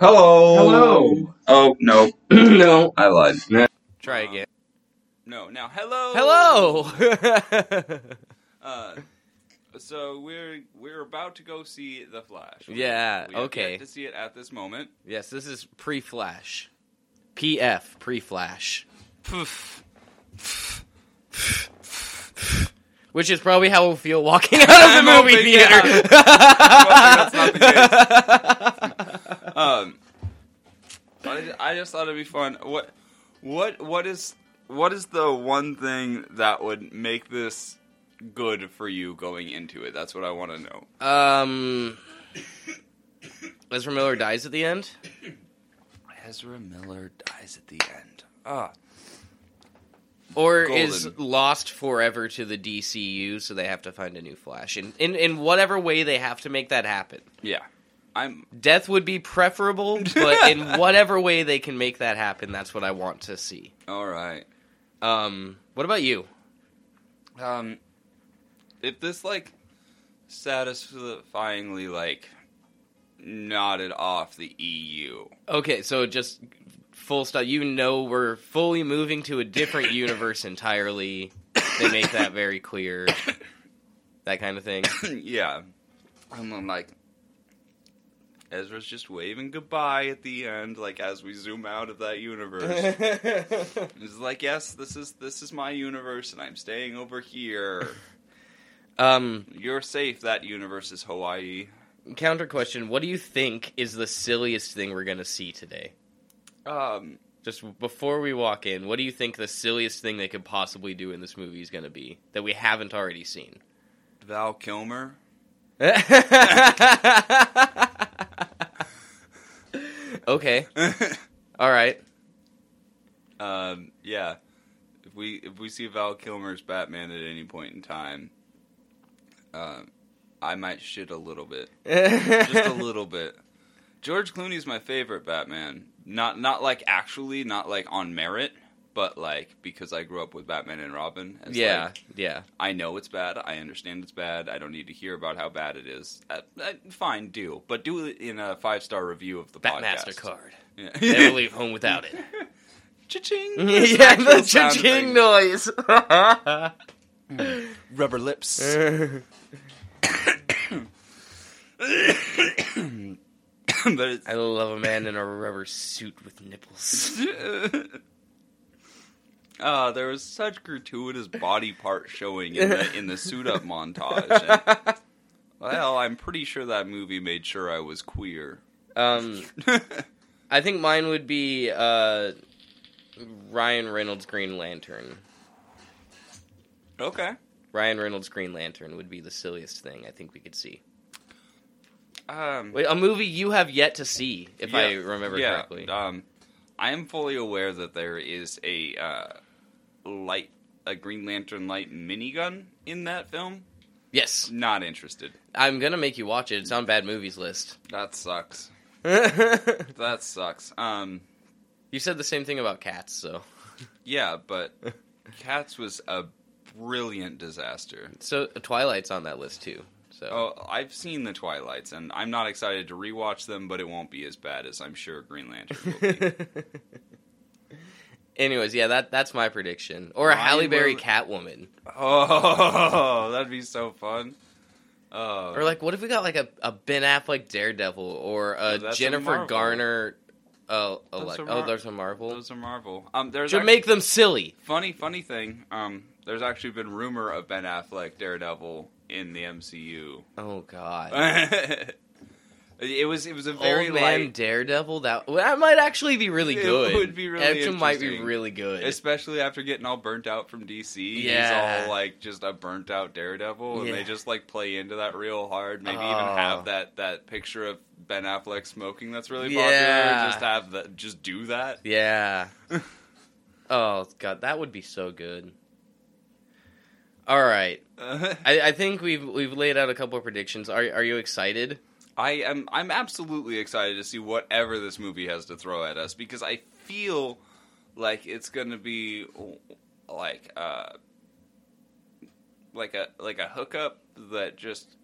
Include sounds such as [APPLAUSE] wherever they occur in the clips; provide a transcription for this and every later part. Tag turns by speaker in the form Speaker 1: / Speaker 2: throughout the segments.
Speaker 1: Hello.
Speaker 2: Hello.
Speaker 1: Oh no, [CLEARS THROAT]
Speaker 2: no.
Speaker 1: I lied.
Speaker 3: Try again.
Speaker 4: No, now hello.
Speaker 3: Hello. [LAUGHS]
Speaker 4: Uh, so we're we're about to go see The Flash.
Speaker 3: Yeah,
Speaker 4: we have
Speaker 3: okay.
Speaker 4: yet to see it at this moment.
Speaker 3: yes, this is pre-flash. PF pre-flash. [LAUGHS] Which is probably how we'll feel walking out of the [LAUGHS] movie theater.
Speaker 4: Yeah. I'm hoping that's not the case. um, I, I just thought it'd be fun. What what what is what is the one thing that would make this good for you going into it? That's what I want to know.
Speaker 3: um, Ezra Miller dies at the end.
Speaker 4: Ezra Miller dies at the end. Ah,
Speaker 3: Or is lost forever to the DCU, so they have to find a new Flash. In, in in whatever way they have to make that happen.
Speaker 4: yeah. I'm
Speaker 3: Death would be preferable, but in [LAUGHS] whatever way they can make that happen, that's what I want to see.
Speaker 4: all right.
Speaker 3: Um, what about you?
Speaker 4: Um, if this like satisfyingly like nodded off the EU,
Speaker 3: Okay, so just full stop. You know, we're fully moving to a different [LAUGHS] universe entirely. They make that very clear. [LAUGHS] That kind of thing.
Speaker 4: yeah, and I'm like, Ezra's just waving goodbye at the end, like as we zoom out of that universe. [LAUGHS] He's like, yes, this is this is my universe, and I'm staying over here. [LAUGHS]
Speaker 3: um,
Speaker 4: You're safe. That universe is Hawaii.
Speaker 3: counter question: What do you think is the silliest thing we're gonna see today?
Speaker 4: Um,
Speaker 3: Just before we walk in, what do you think the silliest thing they could possibly do in this movie is gonna be that we haven't already seen?
Speaker 4: Val Kilmer. [LAUGHS]
Speaker 3: okay. [LAUGHS] All right.
Speaker 4: Um, yeah. If we if we see Val Kilmer's Batman at any point in time, um, I might shit a little bit, just a little [LAUGHS] bit. George Clooney's my favorite Batman. Not not like actually, not like on merit, but like because I grew up with Batman and Robin. It's
Speaker 3: yeah.
Speaker 4: like,
Speaker 3: yeah.
Speaker 4: I know it's bad. I understand it's bad. I don't need to hear about how bad it is. Uh, uh, fine, do, but do it in a five star review of the
Speaker 3: Batmaster
Speaker 4: podcast.
Speaker 3: card.
Speaker 4: Yeah.
Speaker 3: Never [LAUGHS] leave home without it. [LAUGHS]
Speaker 4: Cha-ching! [LAUGHS]
Speaker 3: yeah, the cha-ching noise.
Speaker 4: Rubber lips. [COUGHS] [COUGHS] but
Speaker 3: I love a man in a rubber suit with nipples.
Speaker 4: Uh, there was such gratuitous body part showing in the in the suit up montage. And, well, I'm pretty sure that movie made sure I was queer.
Speaker 3: Um, [LAUGHS] I think mine would be uh, Ryan Reynolds Green Lantern.
Speaker 4: okay.
Speaker 3: Ryan Reynolds Green Lantern would be the silliest thing I think we could see.
Speaker 4: Um,
Speaker 3: Wait, a movie you have yet to see, if I remember
Speaker 4: yeah,
Speaker 3: correctly.
Speaker 4: Um, I am fully aware that there is a uh, light, a Green Lantern light minigun in that film.
Speaker 3: yes,
Speaker 4: Not interested.
Speaker 3: I'm gonna make you watch it. It's on bad movies list.
Speaker 4: That sucks. [LAUGHS] That sucks. Um, you
Speaker 3: said the same thing about cats, so
Speaker 4: yeah, but Cats was a brilliant disaster.
Speaker 3: so Twilight's on that list too. So
Speaker 4: Oh, I've seen the Twilights, and I'm not excited to rewatch them, but it won't be as bad as I'm sure Green Lantern will be. [LAUGHS]
Speaker 3: Anyways, yeah, that that's my prediction. Or a Halle Berry
Speaker 4: will-
Speaker 3: Catwoman.
Speaker 4: oh, [LAUGHS] that'd be so fun. Oh,
Speaker 3: Or like, what if we got like a, a Ben Affleck Daredevil or
Speaker 4: Oh,
Speaker 3: a
Speaker 4: that's a
Speaker 3: Jennifer
Speaker 4: Marvel.
Speaker 3: Garner? Oh, oh,
Speaker 4: Those
Speaker 3: like,
Speaker 4: are
Speaker 3: oh, there's a Marvel.
Speaker 4: those are Marvel. Um, there's
Speaker 3: Should make them silly.
Speaker 4: funny, funny thing. Um, there's actually been rumor of Ben Affleck Daredevil in the MCU.
Speaker 3: Oh God. [LAUGHS]
Speaker 4: it was it was a very
Speaker 3: Old man
Speaker 4: light,
Speaker 3: Daredevil. That that might actually be really
Speaker 4: It
Speaker 3: good.
Speaker 4: would be really
Speaker 3: Actually might be
Speaker 4: interesting.
Speaker 3: really good.
Speaker 4: especially after getting all burnt out from DC.
Speaker 3: Yeah.
Speaker 4: he's all like just a burnt out Daredevil, and
Speaker 3: Yeah.
Speaker 4: they just like play into that real hard. Maybe even
Speaker 3: Oh.
Speaker 4: have that that picture of Ben Affleck smoking that's really
Speaker 3: Yeah.
Speaker 4: popular. Just have that. Just do that.
Speaker 3: Yeah. [LAUGHS] oh God, that would be so good. All right, [LAUGHS] I, I think we've we've laid out a couple of predictions. Are are you excited?
Speaker 4: I am I'm absolutely excited to see whatever this movie has to throw at us because I feel like it's going to be like uh like a like a hookup that just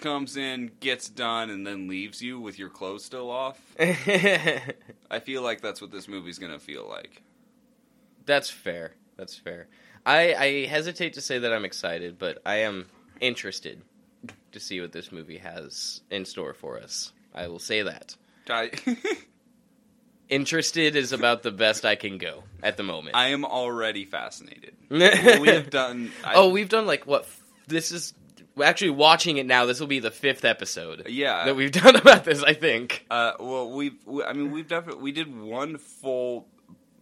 Speaker 4: comes in, gets done, and then leaves you with your clothes still off. [LAUGHS] I feel like that's what this movie's gonna feel like.
Speaker 3: That's fair. That's fair. I, I hesitate to say that I'm excited, but I am interested to see what this movie has in store for us. I will say that.
Speaker 4: I, [LAUGHS]
Speaker 3: Interested is about the best I can go at the moment.
Speaker 4: I am already fascinated. [LAUGHS] We have done. I,
Speaker 3: oh, we've done like what? f- This is actually watching it now. This will be the fifth episode
Speaker 4: yeah.
Speaker 3: that we've [LAUGHS] done about this. I think.
Speaker 4: Uh, well, we've. We, I mean, we've definitely we did one full,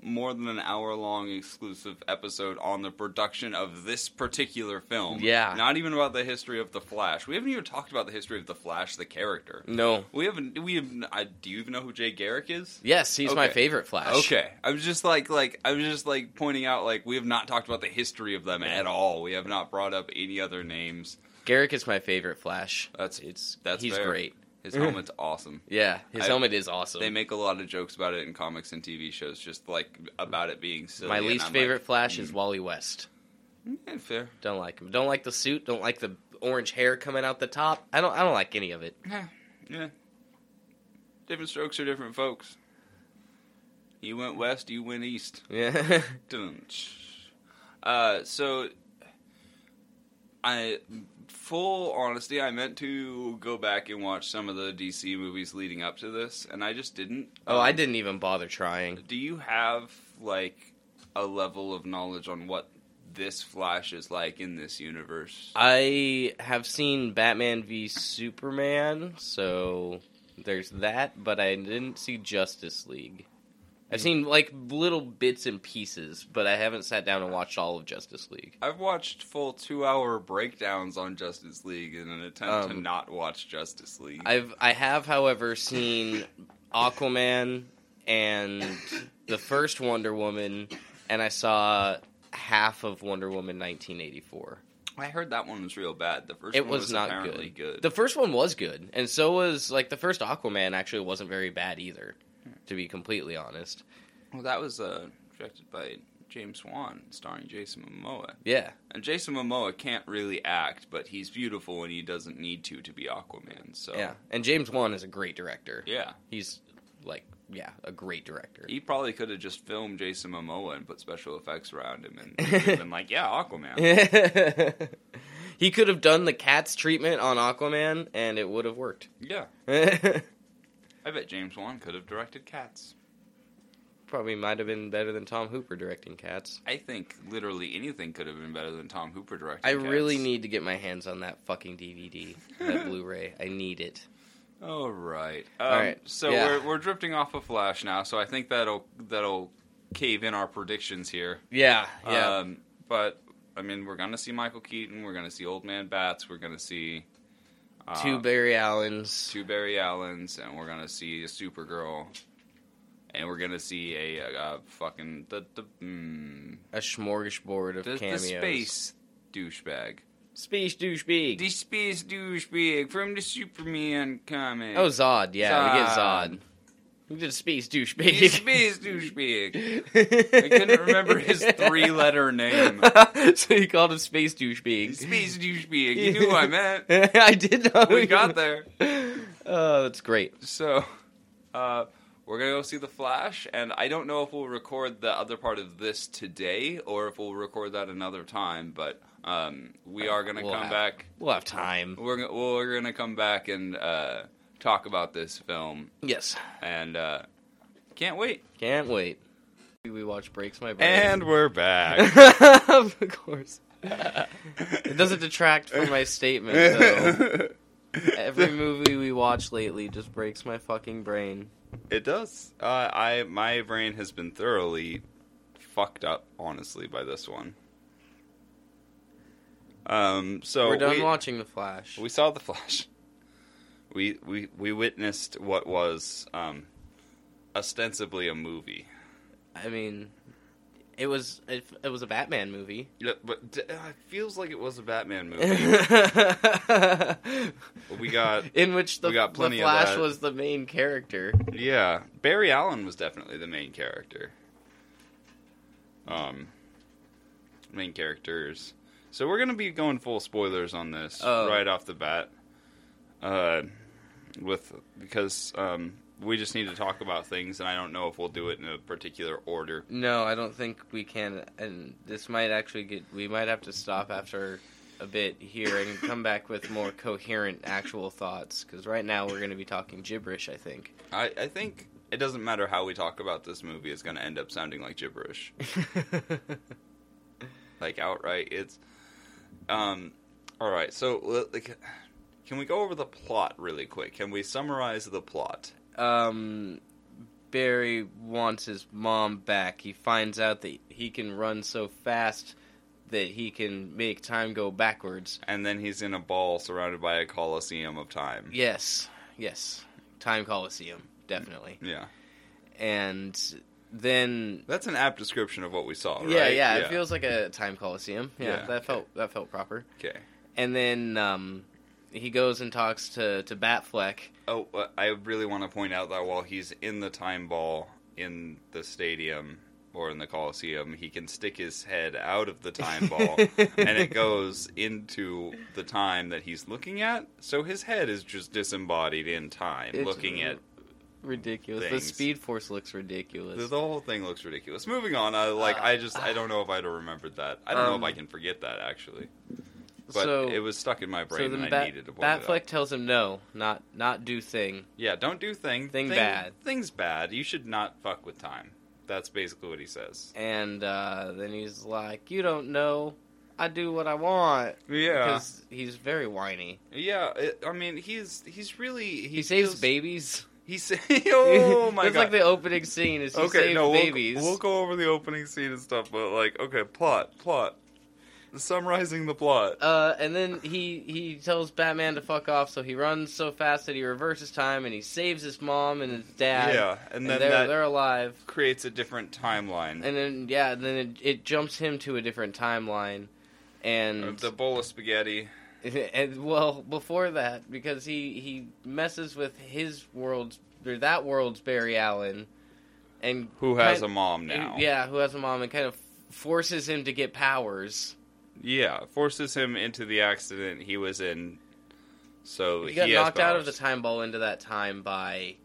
Speaker 4: more than an hour long exclusive episode on the production of this particular film.
Speaker 3: Yeah.
Speaker 4: Not even about the history of the Flash. We haven't even talked about the history of the Flash, the character.
Speaker 3: No.
Speaker 4: We haven't. We have. I, do you even know who Jay Garrick is?
Speaker 3: Yes, he's my favorite Flash.
Speaker 4: Okay, I was just like, like I was just like pointing out, like we have not talked about the history of them at all. We have not brought up any other names.
Speaker 3: Garrick is my favorite Flash.
Speaker 4: That's
Speaker 3: It's
Speaker 4: that's
Speaker 3: he's
Speaker 4: fair.
Speaker 3: great.
Speaker 4: His [LAUGHS] helmet's awesome.
Speaker 3: Yeah, his
Speaker 4: I-
Speaker 3: helmet is awesome.
Speaker 4: They make a lot of jokes about it in comics and TV shows, just like about it being silly.
Speaker 3: my
Speaker 4: and
Speaker 3: least
Speaker 4: I'm
Speaker 3: favorite
Speaker 4: like,
Speaker 3: Flash is Wally West.
Speaker 4: Yeah, fair.
Speaker 3: Don't like him. Don't like the suit. Don't like the orange hair coming out the top. I don't. I don't like any of it.
Speaker 4: Yeah, yeah. Different strokes for different folks. You went west, you went east. [LAUGHS]
Speaker 3: Yeah.
Speaker 4: Uh, so I full honesty, I meant to go back and watch some of the DC movies leading up to this, and I just didn't.
Speaker 3: oh, I
Speaker 4: Um,
Speaker 3: didn't even bother trying.
Speaker 4: Do you have like a level of knowledge on what this Flash is like in this universe?
Speaker 3: I have seen Batman v Superman, so there's that, but I didn't see Justice League. I've seen like little bits and pieces, but I haven't sat down and watched all of Justice League.
Speaker 4: I've watched full two-hour breakdowns on Justice League in an attempt to
Speaker 3: Um,
Speaker 4: not watch Justice League.
Speaker 3: I've I have, however, seen Aquaman and the first Wonder Woman, and I saw half of Wonder Woman 1984.
Speaker 4: I heard that one was real bad. The first
Speaker 3: It
Speaker 4: one
Speaker 3: was,
Speaker 4: was,
Speaker 3: not
Speaker 4: apparently
Speaker 3: good.
Speaker 4: good.
Speaker 3: The first one was good, and so was like the first Aquaman. Actually, wasn't very bad either, to be completely honest.
Speaker 4: Well, that was uh, directed by James Wan, starring Jason Momoa.
Speaker 3: Yeah,
Speaker 4: And Jason Momoa can't really act, but he's beautiful and he doesn't need to to be Aquaman. So
Speaker 3: yeah. And James Wan is a great director.
Speaker 4: yeah.
Speaker 3: He's like, yeah, a great director.
Speaker 4: He probably could have just filmed Jason Momoa and put special effects around him and [LAUGHS] been like, "Yeah, Aquaman." [LAUGHS]
Speaker 3: he could have done the cat's treatment on Aquaman, and it would have worked.
Speaker 4: yeah, [LAUGHS] I bet James Wan could have directed Cats.
Speaker 3: Probably might have been better than Tom Hooper directing Cats.
Speaker 4: I think literally anything could have been better than Tom Hooper directing. Cats.
Speaker 3: I
Speaker 4: Cats.
Speaker 3: really need to get my hands on that fucking DVD, that [LAUGHS] Blu-ray. I need it.
Speaker 4: All right. Um,
Speaker 3: All right,
Speaker 4: So
Speaker 3: yeah.
Speaker 4: we're we're drifting off of Flash now. So I think that'll that'll cave in our predictions here.
Speaker 3: Yeah, yeah.
Speaker 4: Um, but I mean, we're gonna see Michael Keaton. We're gonna see Old Man Bats. We're gonna see
Speaker 3: Two Barry Allens.
Speaker 4: two Barry Allens, and we're gonna see a Supergirl, and we're gonna see a, a, a fucking the the mm,
Speaker 3: a smorgasbord of
Speaker 4: the, the
Speaker 3: cameos.
Speaker 4: space douchebag.
Speaker 3: Space douchebag.
Speaker 4: The space douchebag from the Superman comic.
Speaker 3: Oh, Zod. Yeah, we get
Speaker 4: Zod.
Speaker 3: Zod. We did space douchebag.
Speaker 4: space douchebag. I couldn't remember his [LAUGHS] three-letter name. [LAUGHS]
Speaker 3: so he called him space douchebag.
Speaker 4: Space douchebag. You knew who I meant. [LAUGHS]
Speaker 3: I did know.
Speaker 4: We got there.
Speaker 3: Oh, that's great.
Speaker 4: So, uh, we're gonna go see the Flash, and I don't know if we'll record the other part of this today or if we'll record that another time. But um, we are gonna
Speaker 3: We'll
Speaker 4: come
Speaker 3: have-
Speaker 4: back.
Speaker 3: We'll have time.
Speaker 4: We're we're gonna come back and uh, talk about this film,
Speaker 3: Yes.
Speaker 4: and uh, can't wait.
Speaker 3: Can't wait. We watch Breaks My Brain.
Speaker 4: And we're back. [LAUGHS]
Speaker 3: of course. It doesn't detract from my statement, though. Every movie we watch lately just breaks my fucking brain.
Speaker 4: It does. Uh, I my brain has been thoroughly fucked up, honestly, by this one. Um. So
Speaker 3: We're done
Speaker 4: we,
Speaker 3: watching The Flash.
Speaker 4: we saw the Flash. We we we witnessed what was um, ostensibly a movie.
Speaker 3: I mean, it was it, it was a Batman movie.
Speaker 4: Yeah, but d- uh, it feels like it was a Batman [LAUGHS] movie. We got [LAUGHS] in
Speaker 3: which the,
Speaker 4: We got
Speaker 3: the
Speaker 4: plenty of
Speaker 3: Flash
Speaker 4: that.
Speaker 3: was the main character.
Speaker 4: yeah. Barry Allen was definitely the main character. Um, main characters. So we're gonna be going full spoilers on this
Speaker 3: Oh.
Speaker 4: right off the bat. Uh, with because um, we just need to talk about things, and I don't know if we'll do it in a particular order.
Speaker 3: No, I don't think we can. And this might actually get. We might have to stop after a bit here and [LAUGHS] come back with more coherent actual thoughts. Because right now we're going to be talking gibberish. I think.
Speaker 4: I, I think it doesn't matter how we talk about this movie; it's going to end up sounding like gibberish, [LAUGHS] like outright. It's um, all right. So, like, can we go over the plot really quick? Can we summarize the plot?
Speaker 3: um, Barry wants his mom back. He finds out that he can run so fast that he can make time go backwards.
Speaker 4: And then he's in a ball surrounded by a coliseum of time.
Speaker 3: Yes, yes, time coliseum, definitely.
Speaker 4: Yeah,
Speaker 3: And then
Speaker 4: that's an apt description of what we saw. Right?
Speaker 3: yeah, yeah, it feels like a time coliseum. Yeah,
Speaker 4: Yeah,
Speaker 3: that
Speaker 4: okay.
Speaker 3: felt that felt proper.
Speaker 4: okay.
Speaker 3: And then um, he goes and talks to to Batfleck.
Speaker 4: Oh, uh, I really want to point out that while he's in the time ball in the stadium or in the Coliseum, he can stick his head out of the time ball [LAUGHS] and it goes into the time that he's looking at. So his head is just disembodied in time,
Speaker 3: It's
Speaker 4: looking at.
Speaker 3: ridiculous.
Speaker 4: Things.
Speaker 3: The Speed Force looks ridiculous.
Speaker 4: The, the whole thing looks ridiculous. Moving on, I like. I just. I don't know if I'd have remembered that. I don't know
Speaker 3: Um,
Speaker 4: if I can forget that actually. But
Speaker 3: so
Speaker 4: it was stuck in my brain,
Speaker 3: then
Speaker 4: and I needed to point it out.
Speaker 3: Batfleck tells him no, not not do thing.
Speaker 4: Yeah, don't do thing.
Speaker 3: Thing bad.
Speaker 4: Thing's bad. You should not fuck with time. That's basically what he says.
Speaker 3: And uh, then he's like, "You don't know. I do what I want."
Speaker 4: Yeah.
Speaker 3: Because he's very whiny.
Speaker 4: Yeah, it, I mean, he's he's really he,
Speaker 3: He, saves
Speaker 4: feels-
Speaker 3: babies.
Speaker 4: He sa- [LAUGHS] oh my
Speaker 3: That's
Speaker 4: god.
Speaker 3: It's like the opening scene. Is he
Speaker 4: okay,
Speaker 3: saves
Speaker 4: no, we'll,
Speaker 3: babies?
Speaker 4: we'll go over the opening scene and stuff, but like, okay, plot, plot. Summarizing the plot.
Speaker 3: Uh, and then he he tells Batman to fuck off, so he runs so fast that he reverses time and he saves his mom and his dad.
Speaker 4: yeah, and
Speaker 3: and,
Speaker 4: then
Speaker 3: they're they're alive.
Speaker 4: creates a different timeline.
Speaker 3: And then yeah, then it, it jumps him to a different timeline, and
Speaker 4: the bowl of spaghetti. [LAUGHS]
Speaker 3: and well before that because he he messes with his world's or that world's Barry Allen, and
Speaker 4: Who has
Speaker 3: kind-
Speaker 4: a mom now?
Speaker 3: yeah, who has a mom and kind of forces him to get powers.
Speaker 4: Yeah, forces him into the accident he was in. So
Speaker 3: He got
Speaker 4: has
Speaker 3: knocked out of the time ball into that time by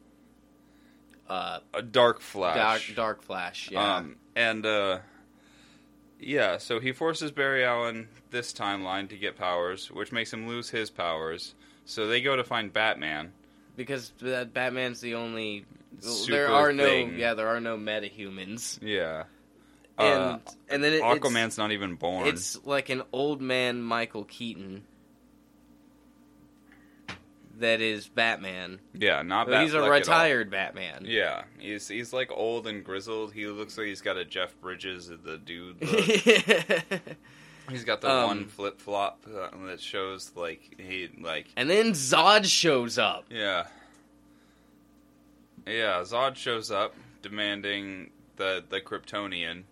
Speaker 3: uh
Speaker 4: a dark
Speaker 3: dark
Speaker 4: flash.
Speaker 3: dark flash. Yeah.
Speaker 4: Um, and uh, yeah, so he forces Barry Allen this timeline to get powers, which makes him lose his powers. So they go to find Batman.
Speaker 3: because Batman's the only
Speaker 4: Super
Speaker 3: there are no
Speaker 4: thing.
Speaker 3: yeah there are no metahumans
Speaker 4: Yeah.
Speaker 3: And
Speaker 4: Uh,
Speaker 3: and then it,
Speaker 4: Aquaman's not even born.
Speaker 3: it's, like an old man Michael Keaton that is Batman.
Speaker 4: yeah, not
Speaker 3: But he's a retired Batman.
Speaker 4: Yeah, he's he's like old and grizzled. He looks like he's got a Jeff Bridges, the dude. [LAUGHS] he's got the
Speaker 3: Um,
Speaker 4: one flip flop uh, that shows like he like
Speaker 3: and then Zod shows up.
Speaker 4: Yeah. Yeah, Zod shows up demanding the the Kryptonian,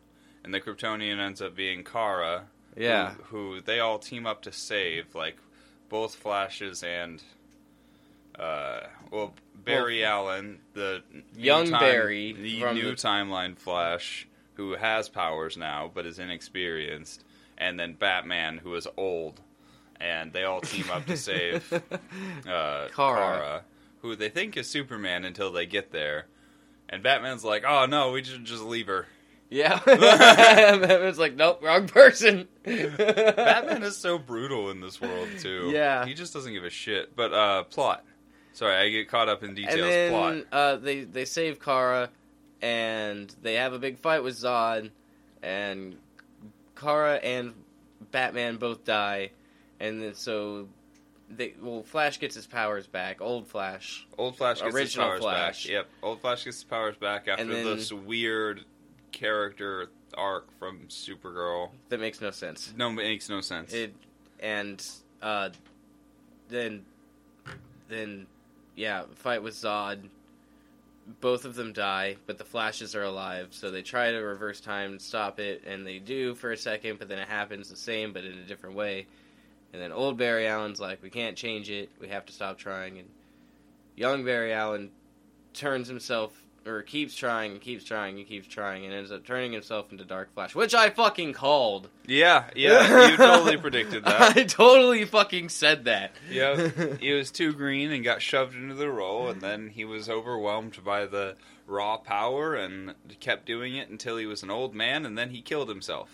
Speaker 4: and the Kryptonian ends up being Kara.
Speaker 3: Yeah.
Speaker 4: Who, who they all team up to save, like both Flashes and uh well Barry Allen, the
Speaker 3: Young
Speaker 4: time-
Speaker 3: Barry
Speaker 4: the new
Speaker 3: the-
Speaker 4: timeline Flash, who has powers now but is inexperienced, and then Batman, who is old, and they all team up to save [LAUGHS] uh,
Speaker 3: Kara.
Speaker 4: Kara. who they think is Superman until they get there. And Batman's like, "Oh no, we should just leave her."
Speaker 3: Yeah. [LAUGHS] [LAUGHS] Batman's like, nope, wrong person. [LAUGHS]
Speaker 4: Batman is so brutal in this world too.
Speaker 3: Yeah.
Speaker 4: he just doesn't give a shit. But uh, plot. Sorry, I get caught up in details.
Speaker 3: and then
Speaker 4: plot.
Speaker 3: uh, they they save Kara, and they have a big fight with Zod, and Kara and Batman both die, and then so they well Flash gets his powers back, old Flash,
Speaker 4: Old Flash gets
Speaker 3: original
Speaker 4: his powers
Speaker 3: Flash.
Speaker 4: back. Yep, Old Flash gets his powers back after
Speaker 3: then-
Speaker 4: this weird character arc from Supergirl.
Speaker 3: that makes no sense.
Speaker 4: No, it makes no sense.
Speaker 3: It and uh, then then yeah, fight with Zod. Both of them die, but the Flashes are alive. So they try to reverse time and stop it, and they do for a second, but then it happens the same, but in a different way. And then old Barry Allen's like, "We can't change it. We have to stop trying." And young Barry Allen turns himself or keeps trying and keeps trying and keeps trying and ends up turning himself into Dark Flash, which I fucking called.
Speaker 4: Yeah, yeah, you totally predicted that. [LAUGHS]
Speaker 3: I totally fucking said that.
Speaker 4: Yeah, [LAUGHS] he was too green and got shoved into the role, and then he was overwhelmed by the raw power and kept doing it until he was an old man, and then he killed himself.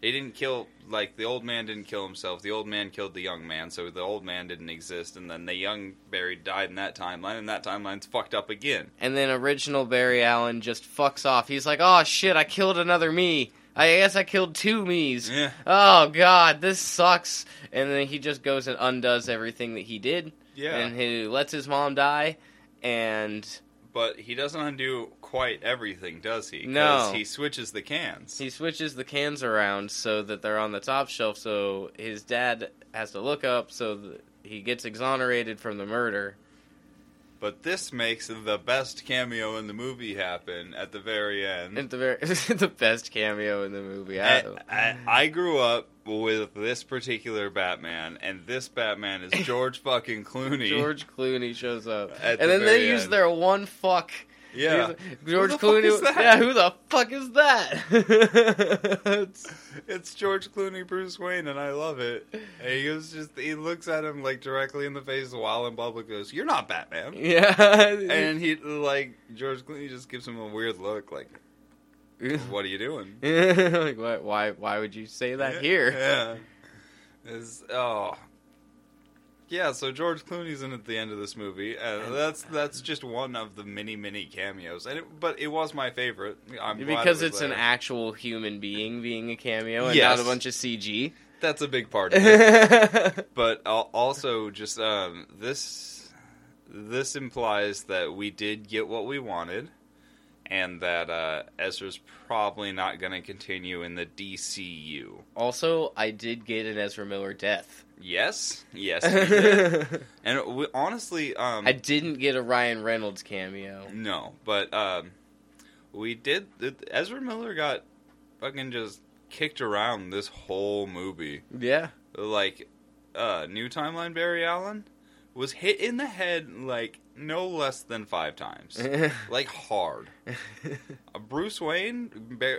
Speaker 4: He didn't kill like the old man didn't kill himself. The old man killed the young man, so the old man didn't exist, and then the young Barry died in that timeline, and that timeline's fucked up again.
Speaker 3: And then original Barry Allen just fucks off. He's like, "Oh shit, I killed another me. I guess I killed two me's.
Speaker 4: Yeah,
Speaker 3: Oh god, this sucks." And then he just goes and undoes everything that he did,
Speaker 4: yeah.
Speaker 3: and he lets his mom die, and
Speaker 4: but he doesn't undo quite everything, does he?
Speaker 3: No.
Speaker 4: he switches the cans.
Speaker 3: he switches the cans around so that they're on the top shelf. So his dad has to look up, so he gets exonerated from the murder.
Speaker 4: But this makes the best cameo in the movie happen at the very end.
Speaker 3: It's the very [LAUGHS] the best cameo in the movie. I,
Speaker 4: I, I grew up with this particular Batman, and this Batman is [LAUGHS] George fucking Clooney.
Speaker 3: George Clooney shows up, and
Speaker 4: the
Speaker 3: then they use their one fuck.
Speaker 4: yeah,
Speaker 3: George Clooney. Yeah, who the fuck is that? [LAUGHS] It's-
Speaker 4: it's George Clooney, Bruce Wayne, and I love it. And he goes just he looks at him like directly in the face while in public goes, "You're not Batman."
Speaker 3: yeah, [LAUGHS]
Speaker 4: And he like George Clooney just gives him a weird look, like, "What are you doing?" [LAUGHS]
Speaker 3: like why, why? Why would you say that here?
Speaker 4: Yeah. Is oh. Yeah, so George Clooney's in at the end of this movie, and that's that's just one of the many many cameos, and it, but it was my favorite. I'm
Speaker 3: because
Speaker 4: it
Speaker 3: it's an actual human being being a cameo and
Speaker 4: Yes.
Speaker 3: not a bunch of CG.
Speaker 4: That's a big part of it. [LAUGHS] but also just um, this this implies that we did get what we wanted, and that uh, Ezra's probably not going to continue in the DCU.
Speaker 3: also, I did get an Ezra Miller death.
Speaker 4: Yes, yes, [LAUGHS] did. and we, honestly, um,
Speaker 3: I didn't get a Ryan Reynolds cameo.
Speaker 4: no, but um, we did. Ezra Miller got fucking just kicked around this whole movie.
Speaker 3: Yeah.
Speaker 4: like uh new timeline barry allen was hit in the head like no less than five times. [LAUGHS] Like hard. Uh, bruce wayne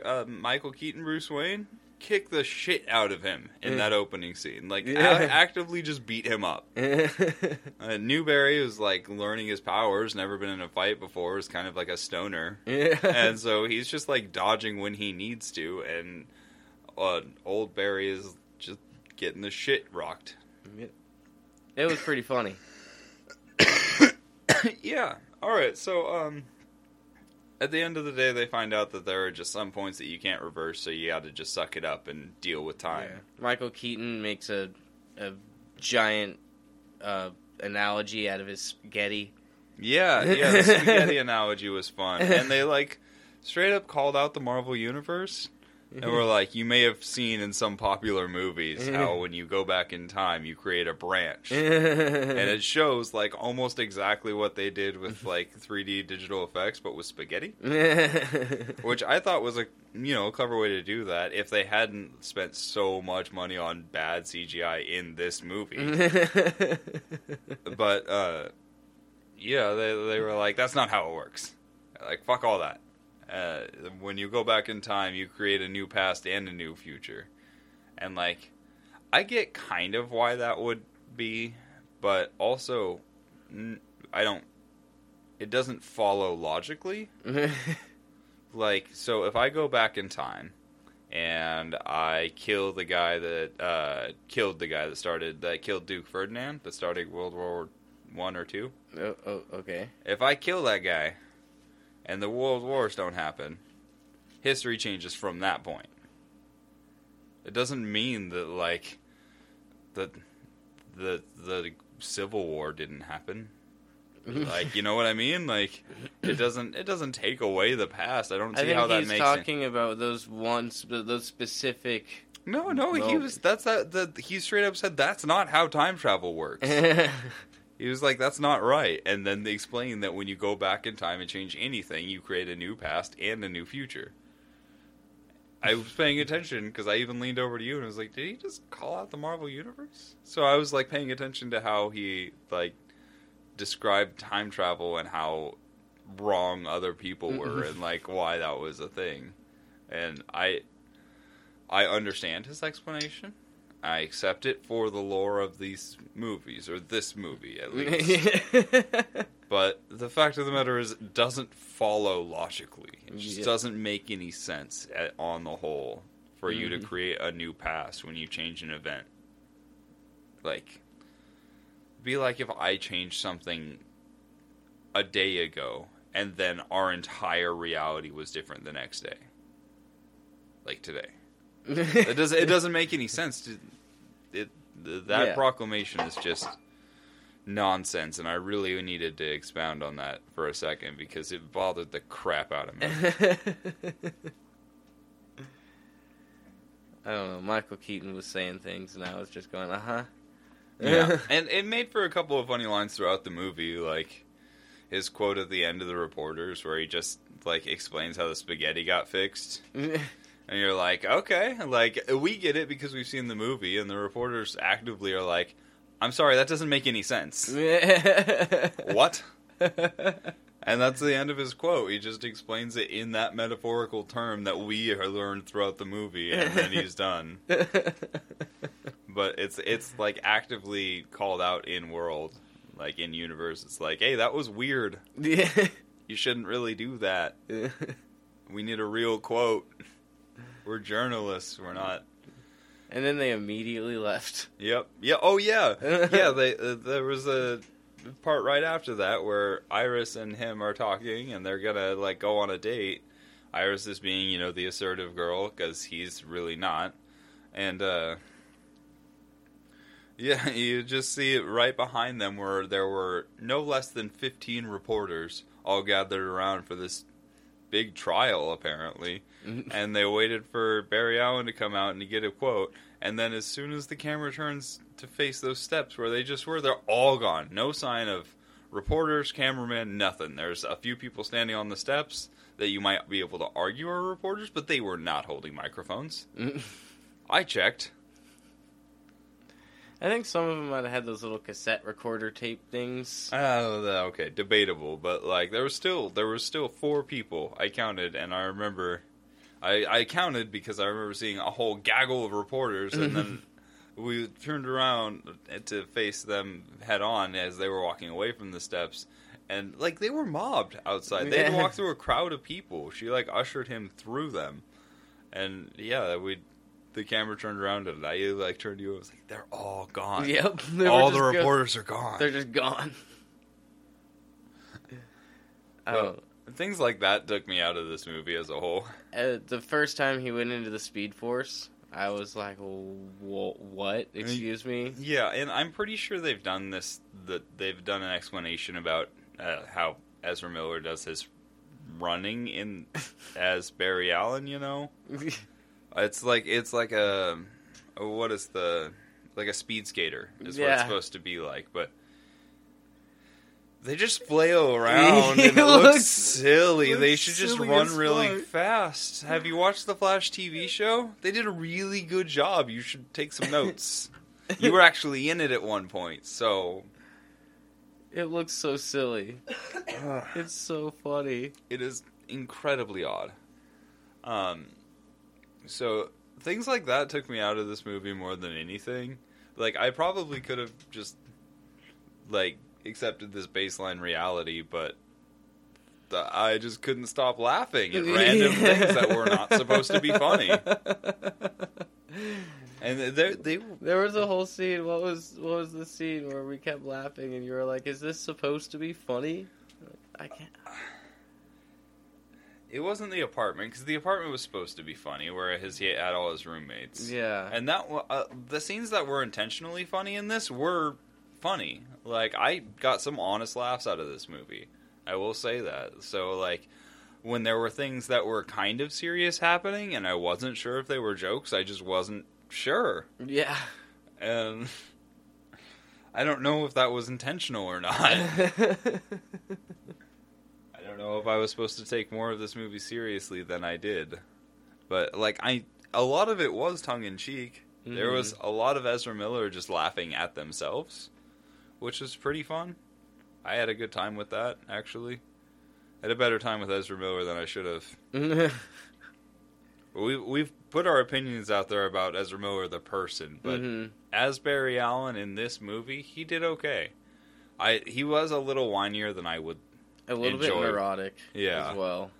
Speaker 4: uh, michael keaton bruce wayne kicked the shit out of him in that opening scene. Like a- actively just beat him up. [LAUGHS] Uh, new barry was like learning his powers never been in a fight before is kind of like a stoner. And [LAUGHS] so he's just like dodging when he needs to and uh, old barry is just getting the shit rocked.
Speaker 3: It was pretty funny. [COUGHS]
Speaker 4: yeah. All right. So, um, at the end of the day, they find out that there are just some points that you can't reverse, so you got to just suck it up and deal with time.
Speaker 3: Michael Keaton makes a a giant uh, analogy out of his spaghetti.
Speaker 4: Yeah, [LAUGHS] yeah. The spaghetti analogy was fun, and they like straight up called out the Marvel universe. And we're like, you may have seen in some popular movies mm-hmm. how when you go back in time, you create a branch. Mm-hmm. and it [LAUGHS] shows like almost exactly what they did with like 3D digital effects, but with spaghetti. Mm-hmm. which I thought was a you know a clever way to do that if they hadn't spent so much money on bad CGI in this movie. but uh, yeah, they they were like, that's not how it works. Like fuck all that. Uh, when you go back in time, you create a new past and a new future, and like I get kind of why that would be, but also n- I don't. It doesn't follow logically [LAUGHS] like so if i go back in time and i kill the guy that uh, killed the guy that started that killed duke ferdinand that started world war one or two
Speaker 3: oh, oh, okay.
Speaker 4: if i kill that guy and the world wars don't happen. History changes from that point. It doesn't mean that like the the the civil war didn't happen. [LAUGHS] Like you know what i mean? Like it doesn't it doesn't take away the past. I don't
Speaker 3: I
Speaker 4: see
Speaker 3: think
Speaker 4: how that
Speaker 3: he's
Speaker 4: makes it
Speaker 3: talking about those ones, those specific.
Speaker 4: no no he was that's that the he straight up said that's not how time travel works [LAUGHS] he was like that's not right and then they explain that when you go back in time and change anything you create a new past and a new future I was paying attention because I even leaned over to you and was like, "Did he just call out the Marvel universe?" So I was like paying attention to how he like described time travel and how wrong other people mm-hmm. were and like why that was a thing. And I I understand his explanation. I accept it for the lore of these movies or this movie at [LAUGHS] least. but the fact of the matter is it doesn't follow logically. It just
Speaker 3: Yeah.
Speaker 4: doesn't make any sense at, on the whole for you to
Speaker 3: Mhm.
Speaker 4: create a new past when you change an event. Like be like if I changed something a day ago and then our entire reality was different the next day. Like today. It does it doesn't make any sense to it that
Speaker 3: Yeah.
Speaker 4: proclamation is just nonsense and I really needed to expound on that for a second because it bothered the crap out of me. [LAUGHS]
Speaker 3: I don't know. Michael Keaton was saying things, and I was just going, uh huh.
Speaker 4: yeah. [LAUGHS] And it made for a couple of funny lines throughout the movie like his quote at the end of the reporters where he just like explains how the spaghetti got fixed. [LAUGHS] And you're like, okay, like we get it because we've seen the movie, and the reporters actively are like, I'm sorry, that doesn't make any sense. [LAUGHS] what? And that's the end of his quote. He just explains it in that metaphorical term that we learned throughout the movie, and then he's done. [LAUGHS] But it's it's like actively called out in world, like in universe. It's like, hey, that was weird.
Speaker 3: yeah. [LAUGHS]
Speaker 4: You shouldn't really do that. We need a real quote. We're journalists. We're not.
Speaker 3: and then they immediately left.
Speaker 4: Yep. Yeah. Oh yeah. Yeah. They uh, there was a part right after that where Iris and him are talking, and they're gonna like go on a date. Iris is being, you know, the assertive girl because he's really not, and uh, yeah, [LAUGHS] you just see it right behind them where there were no less than fifteen reporters all gathered around for this big trial, apparently [LAUGHS] and they waited for Barry Allen to come out and to get a quote. And then as soon as the camera turns to face those steps where they just were, they're all gone. No sign of reporters, cameramen, nothing. There's a few people standing on the steps that you might be able to argue are reporters, but they were not holding microphones. [LAUGHS] I checked.
Speaker 3: I think some of them might have had those little cassette recorder tape things.
Speaker 4: Oh, okay, debatable, but like there was still there was still four people I counted, and I remember, I I counted because I remember seeing a whole gaggle of reporters, and then [LAUGHS] we turned around to face them head on as they were walking away from the steps, and like they were mobbed outside. They had to
Speaker 3: Yeah.
Speaker 4: walk [LAUGHS] through a crowd of people. She like ushered him through them, and yeah, we. The camera turned around and I like turned to you. I was like, "They're all gone. [LAUGHS]
Speaker 3: Yep.
Speaker 4: all the
Speaker 3: just go-
Speaker 4: reporters are gone."
Speaker 3: they're just gone.
Speaker 4: Well,
Speaker 3: oh,
Speaker 4: Things like that took me out of this movie as a whole. [LAUGHS]
Speaker 3: uh, the first time he went into the Speed Force, I was like, "Wh- "What? Excuse me."
Speaker 4: Yeah, and I'm pretty sure they've done this. That they've done an explanation about uh, how Ezra Miller does his running in [LAUGHS] as Barry Allen. You know, [LAUGHS] it's like it's like a what is the like a speed skater is what it's supposed to be like, but. They just flail [LAUGHS] around and [LAUGHS]
Speaker 3: It
Speaker 4: looks
Speaker 3: looks-
Speaker 4: silly.
Speaker 3: looks
Speaker 4: They should just run really fast. Have you watched the Flash TV show? They did a really good job. You should take some notes. [LAUGHS] you were actually in it at one point, so
Speaker 3: It looks so silly. [SIGHS] It's so funny.
Speaker 4: it is incredibly odd. Um, so things like that took me out of this movie more than anything. Like I probably could have just like accepted this baseline reality, but the, I just couldn't stop laughing at [LAUGHS] random things that were not supposed to be funny. [LAUGHS] And they they
Speaker 3: There was a whole scene. What was what was the scene where we kept laughing and you were like, "Is this supposed to be funny?" I can't.
Speaker 4: it wasn't the apartment because the apartment was supposed to be funny, where his he had all his roommates.
Speaker 3: Yeah.
Speaker 4: And that uh, the scenes that were intentionally funny in this were funny. Like I got some honest laughs out of this movie. I will say that. So like when there were things that were kind of serious happening and I wasn't sure if they were jokes, I just wasn't sure.
Speaker 3: Yeah.
Speaker 4: And [LAUGHS] I don't know if that was intentional or not. [LAUGHS] I don't know if I was supposed to take more of this movie seriously than I did. But like I a lot of it was tongue in cheek. There was mm-hmm. a lot of Ezra Miller just laughing at themselves, which was pretty fun. I had a good time with that actually. I had a better time with Ezra Miller than I should have. [LAUGHS] We we've put our opinions out there about Ezra Miller the person, but
Speaker 3: Mhm.
Speaker 4: as Barry Allen in this movie, he did okay. I he was a little whinier than I would.
Speaker 3: a little
Speaker 4: Enjoy.
Speaker 3: bit neurotic
Speaker 4: Yeah.
Speaker 3: as well.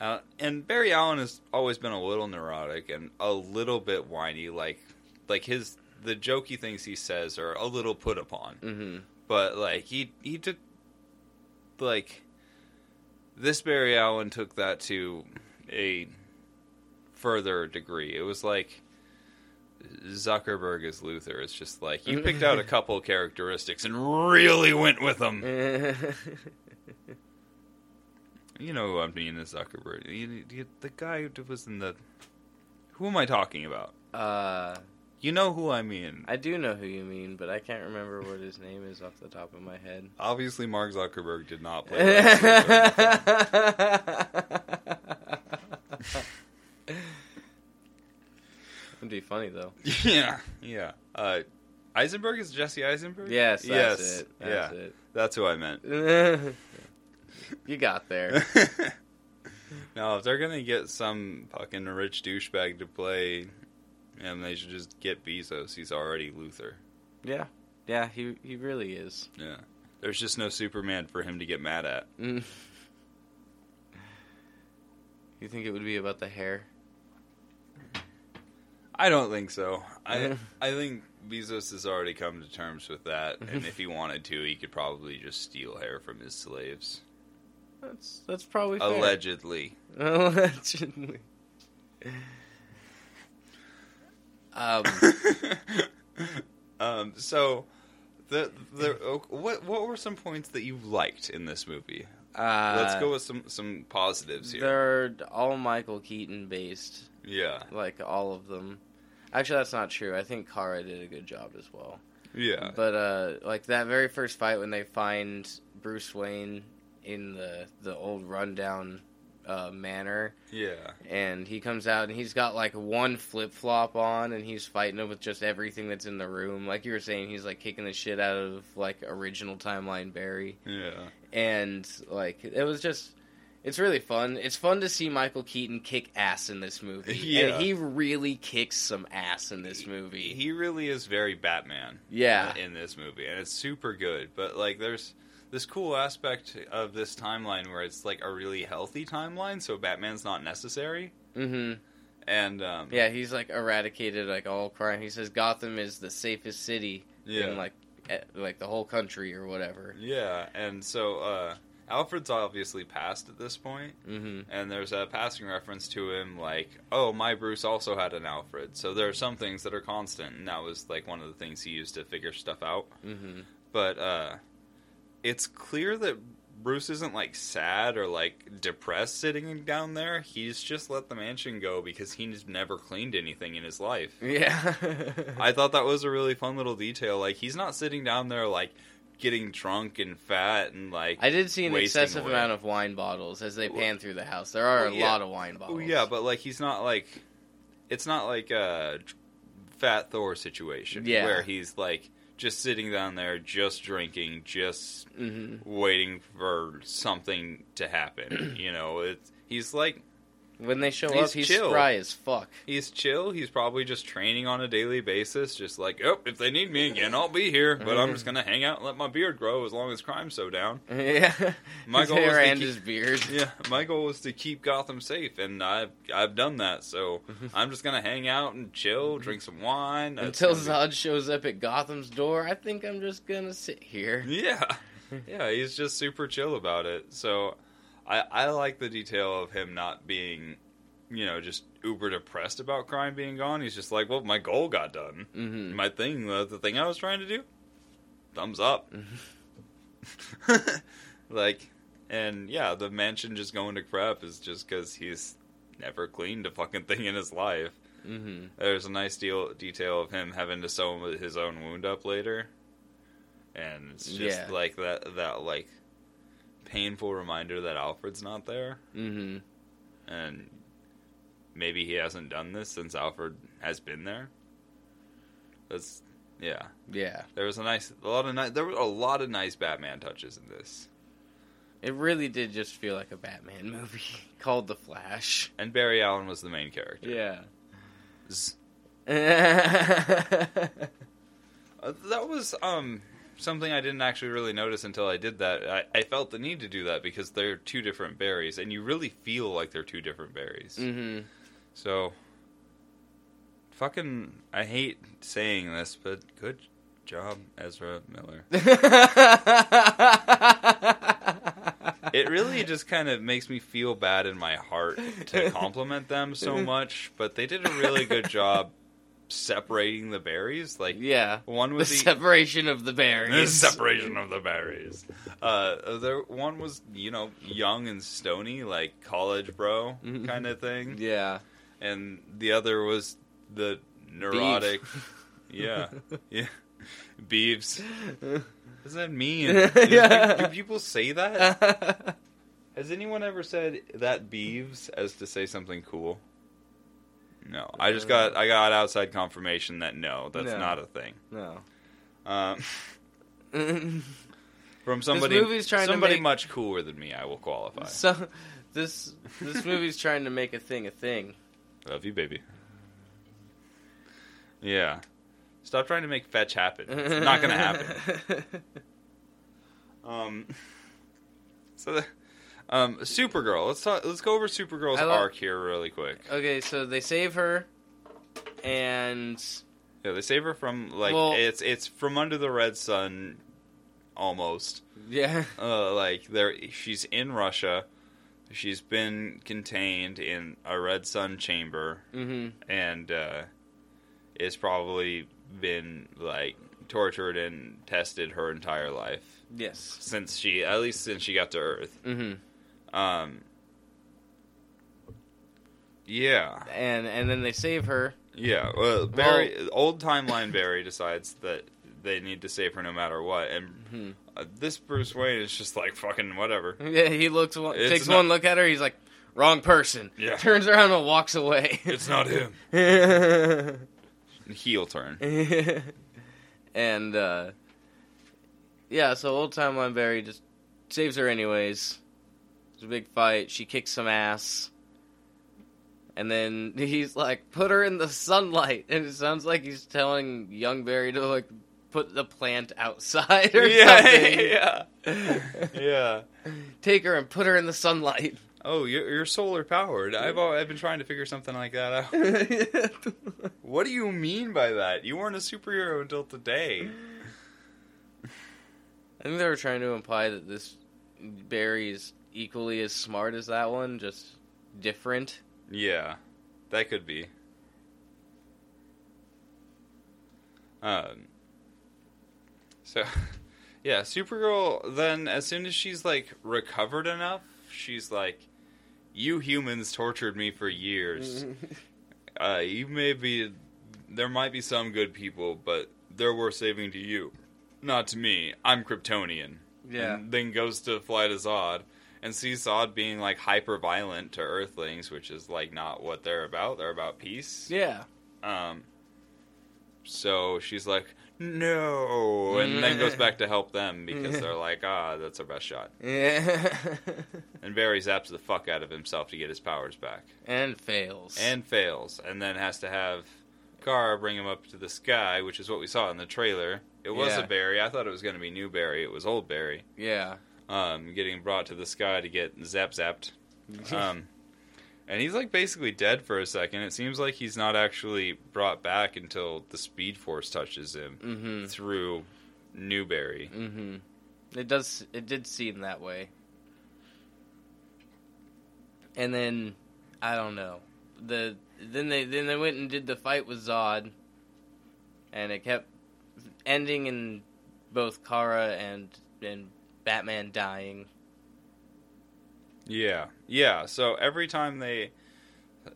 Speaker 4: Uh, and Barry Allen has always been a little neurotic and a little bit whiny. Like like his the jokey things he says are a little put upon.
Speaker 3: hmm
Speaker 4: But like he he took like this Barry Allen took that to a further degree. It was like Zuckerberg as Luthor. It's just like he picked out a [LAUGHS] couple characteristics and really went with them. [LAUGHS] You know who I mean is Zuckerberg. You- you- the guy who was in the. Who am I talking about?
Speaker 3: uh,
Speaker 4: You know who I mean.
Speaker 3: I do know who you mean, but I can't remember what his name is off the top of my head.
Speaker 4: Obviously, Mark Zuckerberg did not play. Lex [LAUGHS]
Speaker 3: It'd be funny though. [LAUGHS]
Speaker 4: yeah, yeah. Uh, Eisenberg is Jesse Eisenberg.
Speaker 3: Yes, that's
Speaker 4: yes,
Speaker 3: it. That's
Speaker 4: yeah, that's who I meant. [LAUGHS]
Speaker 3: you got there.
Speaker 4: no, if they're gonna get some fucking rich douchebag to play him, they should just get Bezos. He's already Luthor.
Speaker 3: Yeah, yeah, he he really is.
Speaker 4: Yeah, there's just no Superman for him to get mad at.
Speaker 3: Mm. You think it would be about the hair?
Speaker 4: I don't think so. I [LAUGHS] I think Bezos has already come to terms with that, and [LAUGHS] if he wanted to, he could probably just steal hair from his slaves.
Speaker 3: That's that's probably fair.
Speaker 4: Allegedly. [LAUGHS]
Speaker 3: Allegedly. Um, [LAUGHS]
Speaker 4: um. So, the the what what were some points that you liked in this movie?
Speaker 3: uh,
Speaker 4: Let's go with some some positives here.
Speaker 3: They're all Michael Keaton based,
Speaker 4: Yeah.
Speaker 3: like all of them. Actually, that's not true. I think Kara did a good job as well.
Speaker 4: Yeah.
Speaker 3: But uh, like that very first fight when they find Bruce Wayne in the the old rundown uh, manor,
Speaker 4: Yeah.
Speaker 3: and he comes out and he's got like one flip flop on, and he's fighting him with just everything that's in the room. Like you were saying, he's like kicking the shit out of like original timeline Barry,
Speaker 4: Yeah.
Speaker 3: and like it was just. It's really fun. It's fun to see Michael Keaton kick ass in this movie.
Speaker 4: Yeah.
Speaker 3: And he really kicks some ass in this movie.
Speaker 4: He really is very Batman.
Speaker 3: yeah.
Speaker 4: in this movie, and it's super good. But like, there's this cool aspect of this timeline where it's like a really healthy timeline, so Batman's not necessary.
Speaker 3: Mm-hmm.
Speaker 4: And um,
Speaker 3: Yeah, he's like eradicated like all crime. He says Gotham is the safest city
Speaker 4: yeah,
Speaker 3: in like eh, like the whole country or whatever.
Speaker 4: yeah. And so uh, Alfred's obviously passed at this point,
Speaker 3: Mm-hmm.
Speaker 4: and there's a passing reference to him like, "Oh, my Bruce also had an Alfred." So there are some things that are constant, and that was like one of the things he used to figure stuff out.
Speaker 3: Mm-hmm.
Speaker 4: but uh it's clear that Bruce isn't like sad or like depressed sitting down there. He's just let the mansion go because he's never cleaned anything in his life.
Speaker 3: Yeah. [LAUGHS]
Speaker 4: I thought that was a really fun little detail. Like he's not sitting down there like getting drunk and fat and like
Speaker 3: I did see an excessive
Speaker 4: away.
Speaker 3: amount of wine bottles as they pan through the house. There are
Speaker 4: Well,
Speaker 3: a
Speaker 4: yeah.
Speaker 3: lot of wine bottles.
Speaker 4: Oh yeah, but like he's not like it's not like a fat Thor situation
Speaker 3: Yeah.
Speaker 4: where he's like just sitting down there just drinking, just
Speaker 3: hmm
Speaker 4: waiting for something to happen. [CLEARS THROAT] you know, it's he's like
Speaker 3: when they show
Speaker 4: He's
Speaker 3: up, he's
Speaker 4: chill.
Speaker 3: spry as fuck.
Speaker 4: he's chill. He's probably just training on a daily basis, just like, oh, if they need me again, I'll be here. But I'm just gonna hang out and let my beard grow as long as crime's so down. [LAUGHS]
Speaker 3: yeah.
Speaker 4: My
Speaker 3: his
Speaker 4: goal
Speaker 3: hair
Speaker 4: to
Speaker 3: and
Speaker 4: keep-
Speaker 3: his beard. [LAUGHS]
Speaker 4: Yeah, my goal is to keep Gotham safe, and I've I've done that. So [LAUGHS] I'm just gonna hang out and chill, drink some wine That's
Speaker 3: Until Zod shows up at Gotham's door, I think I'm just gonna sit here.
Speaker 4: Yeah, yeah, he's just super chill about it. So I I like the detail of him not being, you know, just uber depressed about crime being gone. He's just like, well, my goal got done.
Speaker 3: Mm-hmm.
Speaker 4: My thing, the, the thing I was trying to do, thumbs up. [LAUGHS] [LAUGHS] like, and yeah, the mansion just going to crap is just because he's never cleaned a fucking thing in his life.
Speaker 3: Mm-hmm.
Speaker 4: There's a nice deal detail of him having to sew his own wound up later, and it's just
Speaker 3: Yeah.
Speaker 4: like that that like painful reminder that Alfred's not there,
Speaker 3: Mm-hmm.
Speaker 4: and maybe he hasn't done this since Alfred has been there. That's yeah.
Speaker 3: Yeah.
Speaker 4: There was a nice, a lot of nice. There were a lot of nice Batman touches in this.
Speaker 3: It really did just feel like a Batman [LAUGHS] movie called The Flash.
Speaker 4: And Barry Allen was the main character.
Speaker 3: Yeah.
Speaker 4: Z- [LAUGHS] Uh, that was um something I didn't actually really notice until I did that. I, I felt the need to do that because they're two different Barrys, and you really feel like they're two different Barrys.
Speaker 3: hmm
Speaker 4: So, fucking, I hate saying this, but good job, Ezra Miller. [LAUGHS] It really just kind of makes me feel bad in my heart to compliment them so [LAUGHS] much, but they did a really good job separating the Barrys. Like,
Speaker 3: yeah.
Speaker 4: one [LAUGHS]
Speaker 3: The
Speaker 4: was the
Speaker 3: separation of the
Speaker 4: Barrys.
Speaker 3: the
Speaker 4: separation of the Barrys. Uh, there one was you know young and stony, like college bro
Speaker 3: Mhm.
Speaker 4: kind of thing,
Speaker 3: Yeah.
Speaker 4: and the other was the neurotic. [LAUGHS] Yeah, yeah. Beeves. What does that mean? [LAUGHS] Do- do, people say that? Has anyone ever said that beeves as to say something cool? No, I just got I got outside confirmation that no, that's
Speaker 3: No.
Speaker 4: not a thing.
Speaker 3: no.
Speaker 4: Um, [LAUGHS] from somebody
Speaker 3: movie's trying to
Speaker 4: somebody
Speaker 3: make-
Speaker 4: much cooler than me, I will qualify.
Speaker 3: So this this movie's trying to make a thing a thing.
Speaker 4: Love you, baby. Yeah, stop trying to make fetch happen. It's not gonna happen. [LAUGHS] Um, [LAUGHS] so, the, um, Supergirl. Let's talk. Let's go over Supergirl's
Speaker 3: love-
Speaker 4: arc here really quick.
Speaker 3: okay, so they save her, and
Speaker 4: Yeah, they save her from like
Speaker 3: Well-
Speaker 4: it's it's from under the red sun, almost.
Speaker 3: yeah,
Speaker 4: Uh, like there, she's in Russia. She's been contained in a red sun chamber,
Speaker 3: hmm
Speaker 4: and uh, it's probably been like tortured and tested her entire life
Speaker 3: yes,
Speaker 4: since she, at least since she got to Earth.
Speaker 3: hmm
Speaker 4: Um, yeah,
Speaker 3: and and then they save her.
Speaker 4: yeah. Well, Barry, old timeline Barry decides that they need to save her no matter what, and
Speaker 3: hmm
Speaker 4: uh, this Bruce Wayne is just like fucking whatever. [LAUGHS]
Speaker 3: Yeah, he looks one,
Speaker 4: It's
Speaker 3: takes
Speaker 4: not-
Speaker 3: one look at her. He's like, wrong person.
Speaker 4: Yeah. [LAUGHS]
Speaker 3: Turns around and walks away. [LAUGHS]
Speaker 4: It's not him. Heel turn.
Speaker 3: and uh, yeah, so old timeline Barry just saves her anyways. It's a big fight. She kicks some ass. And then [LAUGHS] he's like, "Put her in the sunlight," and it sounds like he's telling young Barry to like put the plant outside or
Speaker 4: yeah, [LAUGHS]
Speaker 3: something.
Speaker 4: yeah, [LAUGHS] yeah.
Speaker 3: Take her and put her in the sunlight.
Speaker 4: Oh, you're, you're solar powered. I've I've been trying to figure something like that out. What do you mean by that? You weren't a superhero until today.
Speaker 3: I think they were trying to imply that this Barry is equally as smart as that one, just different.
Speaker 4: Yeah, that could be. Um. So, [LAUGHS] yeah, Supergirl. Then, as soon as she's like recovered enough, she's like, "You humans tortured me for years. [LAUGHS] uh, you may be, there might be some good people, but they're worth saving to you, not to me. I'm Kryptonian."
Speaker 3: Yeah.
Speaker 4: And then goes to fly to Zod and sees Zod being like hyper violent to Earthlings, which is like not what they're about. They're about peace.
Speaker 3: Yeah.
Speaker 4: Um. So she's like, no, and then goes back to help them because they're like, ah, that's our best shot.
Speaker 3: Yeah. [LAUGHS]
Speaker 4: And Barry zaps the fuck out of himself to get his powers back,
Speaker 3: and fails.
Speaker 4: and fails, and then has to have Kara bring him up to the sky, which is what we saw in the trailer. It was
Speaker 3: Yeah.
Speaker 4: a Barry. I thought it was going to be new Barry. It was old Barry.
Speaker 3: yeah.
Speaker 4: Um, getting brought to the sky to get zap zapped. [LAUGHS] Um, and he's like basically dead for a second. It seems like he's not actually brought back until the Speed Force touches him
Speaker 3: mhm.
Speaker 4: through new Barry.
Speaker 3: Mhm. It does. It did seem that way. And then, I don't know. The then they then they went and did the fight with Zod, and it kept ending in both Kara and and Batman dying.
Speaker 4: Yeah, yeah. So every time they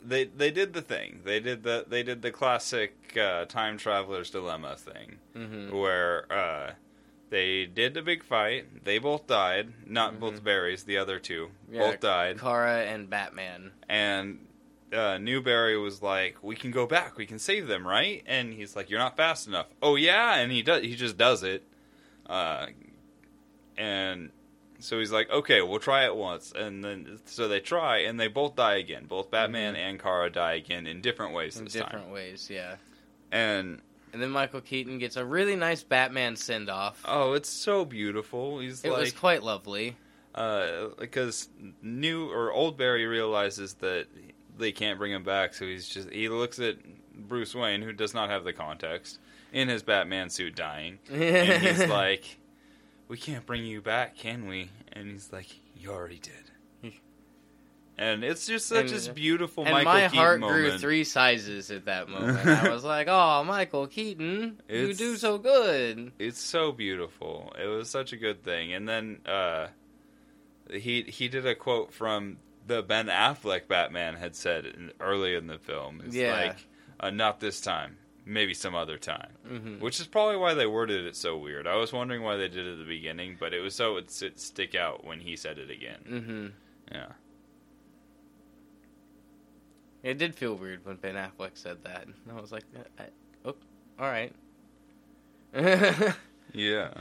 Speaker 4: they they did the thing, they did the they did the classic uh, time traveler's dilemma thing.
Speaker 3: hmm
Speaker 4: where uh, they did the big fight. They both died. Not
Speaker 3: Mhm.
Speaker 4: both Barrys, the other two
Speaker 3: Yeah,
Speaker 4: both died.
Speaker 3: Kara and Batman.
Speaker 4: And uh, new Barry was like, "We can go back. We can save them, right?" And he's like, "You're not fast enough." Oh yeah, and he does. He just does it. Uh, and so he's like, okay, we'll try it once, and then so they try, and they both die again. Both Batman and Kara die again in different ways
Speaker 3: in different
Speaker 4: time.
Speaker 3: ways, yeah.
Speaker 4: And
Speaker 3: And then Michael Keaton gets a really nice Batman send off.
Speaker 4: oh, it's so beautiful. He's
Speaker 3: it
Speaker 4: like,
Speaker 3: was quite lovely.
Speaker 4: uh, because new or old Barry realizes that they can't bring him back, so he's just he looks at Bruce Wayne, who does not have the context, in his Batman suit, dying, and he's [LAUGHS] like, "We can't bring you back, can we?" And he's like, "You already did." And it's just such
Speaker 3: And-
Speaker 4: this beautiful
Speaker 3: and
Speaker 4: Michael
Speaker 3: my
Speaker 4: Keaton
Speaker 3: heart
Speaker 4: moment.
Speaker 3: grew three sizes at that [LAUGHS] moment. I was like, "Oh, Michael Keaton, you do so good."
Speaker 4: It's so beautiful. It was such a good thing. And then uh, he he did a quote from the Ben Affleck Batman had said in, early in the film. It's
Speaker 3: Yeah.
Speaker 4: like, uh, not this time, maybe some other time.
Speaker 3: hmm
Speaker 4: Which is probably why they worded it so weird. I was wondering why they did it at the beginning, but it was so it would stick out when he said it again.
Speaker 3: hmm
Speaker 4: Yeah.
Speaker 3: It did feel weird when Ben Affleck said that. And I was like, I, "Oh, all right." [LAUGHS]
Speaker 4: Yeah.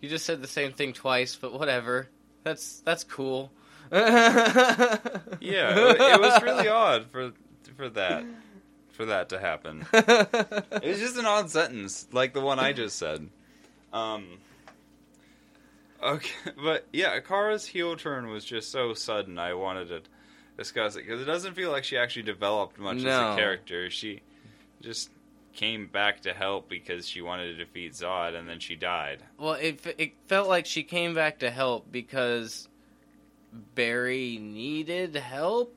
Speaker 3: you just said the same thing twice, but whatever. That's that's cool. [LAUGHS]
Speaker 4: Yeah. It, it was really odd for for that [LAUGHS] for that to happen. [LAUGHS] It was just an odd sentence, like the one I just said. Um. Okay, [LAUGHS] but yeah, Kara's heel turn was just so sudden. I wanted to discuss it because it doesn't feel like she actually developed much as a character. She just came back to help because she wanted to defeat Zod, and then she died.
Speaker 3: Well, it it felt like she came back to help because Barry needed help,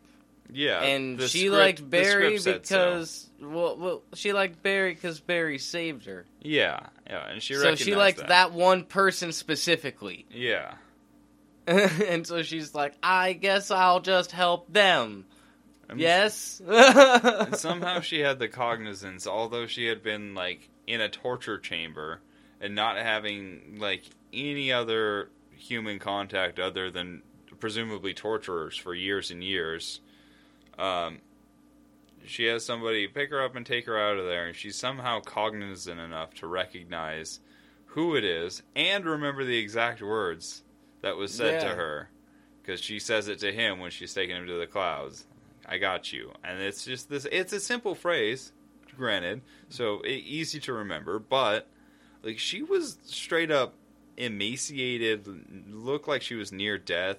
Speaker 4: Yeah,
Speaker 3: and she
Speaker 4: script-
Speaker 3: liked Barry
Speaker 4: said so.
Speaker 3: because well, well, she liked Barry because Barry saved her.
Speaker 4: yeah, yeah, and she
Speaker 3: so she liked
Speaker 4: that.
Speaker 3: that. one person specifically,
Speaker 4: Yeah, [LAUGHS]
Speaker 3: and so she's like, "I guess I'll just help them."
Speaker 4: And
Speaker 3: yes. [LAUGHS]
Speaker 4: And somehow she had the cognizance, although she had been like in a torture chamber and not having like any other human contact other than presumably torturers for years and years. Um, she has somebody pick her up and take her out of there, and she's somehow cognizant enough to recognize who it is and remember the exact words that was said to her because she says it to him when she's taking him to the clouds. I got you. And it's just this it's a simple phrase, granted, so easy to remember, but like she was straight up emaciated, looked like she was near death,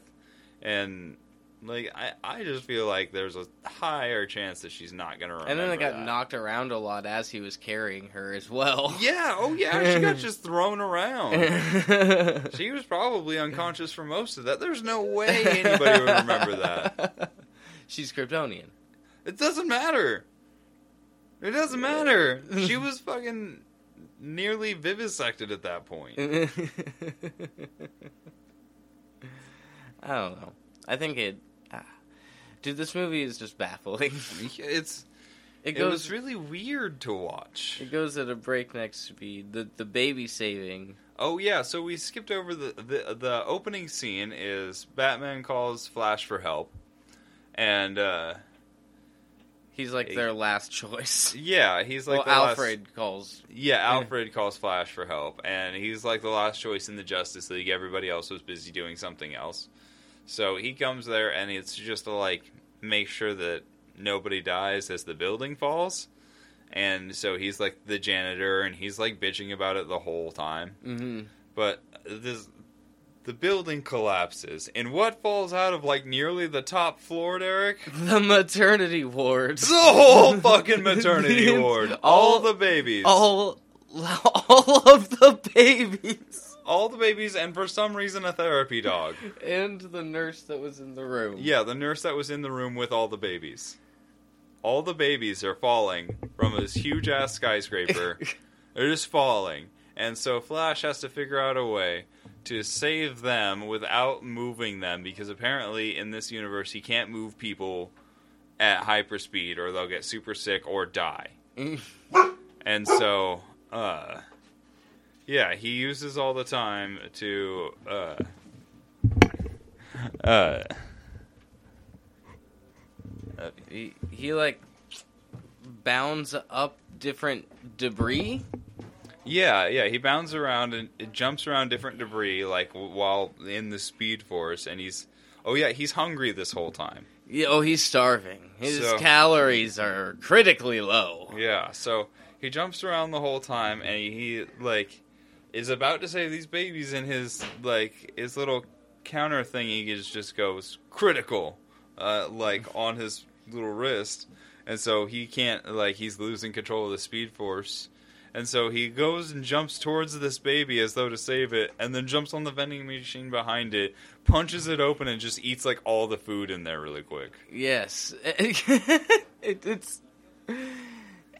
Speaker 4: and like I, I just feel like there's a higher chance that she's not gonna remember.
Speaker 3: and then they got
Speaker 4: that.
Speaker 3: knocked around a lot as he was carrying her as well.
Speaker 4: Yeah, oh yeah, she got just [LAUGHS] thrown around. [LAUGHS] She was probably unconscious for most of that. There's no way anybody would remember that. [LAUGHS]
Speaker 3: She's Kryptonian.
Speaker 4: It doesn't matter. It doesn't matter. She was fucking nearly vivisected at that point.
Speaker 3: I don't know. I think it. Dude, this movie is just baffling. [LAUGHS]
Speaker 4: It's
Speaker 3: It
Speaker 4: it,
Speaker 3: goes.
Speaker 4: was really weird to watch.
Speaker 3: It goes at a breakneck speed. The the baby saving.
Speaker 4: Oh yeah, so we skipped over the the the opening scene is Batman calls Flash for help. And uh
Speaker 3: He's like their last choice. [LAUGHS]
Speaker 4: yeah, he's like
Speaker 3: well,
Speaker 4: the last-
Speaker 3: Alfred calls.
Speaker 4: Yeah, [LAUGHS] Alfred calls Flash for help, and he's like the last choice in the Justice League. Everybody else was busy doing something else. So he comes there, and it's just to like make sure that nobody dies as the building falls. And so he's like the janitor, and he's like bitching about it the whole time.
Speaker 3: hmm
Speaker 4: But this, the building collapses, and what falls out of like nearly the top floor, Derek? [LAUGHS]
Speaker 3: The maternity ward.
Speaker 4: The whole [LAUGHS] fucking maternity ward,
Speaker 3: all-
Speaker 4: all the babies,
Speaker 3: all [LAUGHS] all of the babies
Speaker 4: all the babies, and for some reason a therapy dog. [LAUGHS]
Speaker 3: and the nurse that was in the room.
Speaker 4: Yeah, the nurse that was in the room with all the babies. All the babies are falling from this huge ass skyscraper. [LAUGHS] They're just falling. And so Flash has to figure out a way to save them without moving them because apparently in this universe he can't move people at hyperspeed or they'll get super sick or die. And so uh yeah, he uses all the time to uh uh
Speaker 3: he, he like bounds up different debris.
Speaker 4: Yeah, yeah. He bounds around and it jumps around different debris, like w- while in the Speed Force, and he's oh yeah, he's hungry this whole time.
Speaker 3: Yeah, oh, he's starving. His
Speaker 4: So-
Speaker 3: calories are critically low.
Speaker 4: Yeah, so he jumps around the whole time, and he, he like is about to save these babies, and his like his little counter thingy is just goes critical, uh, like [LAUGHS] on his little wrist, and so he can't like he's losing control of the Speed Force. And so he goes and jumps towards this baby as though to save it, and then jumps on the vending machine behind it, punches it open, and just eats like all the food in there really quick.
Speaker 3: Yes. [LAUGHS] it, it's.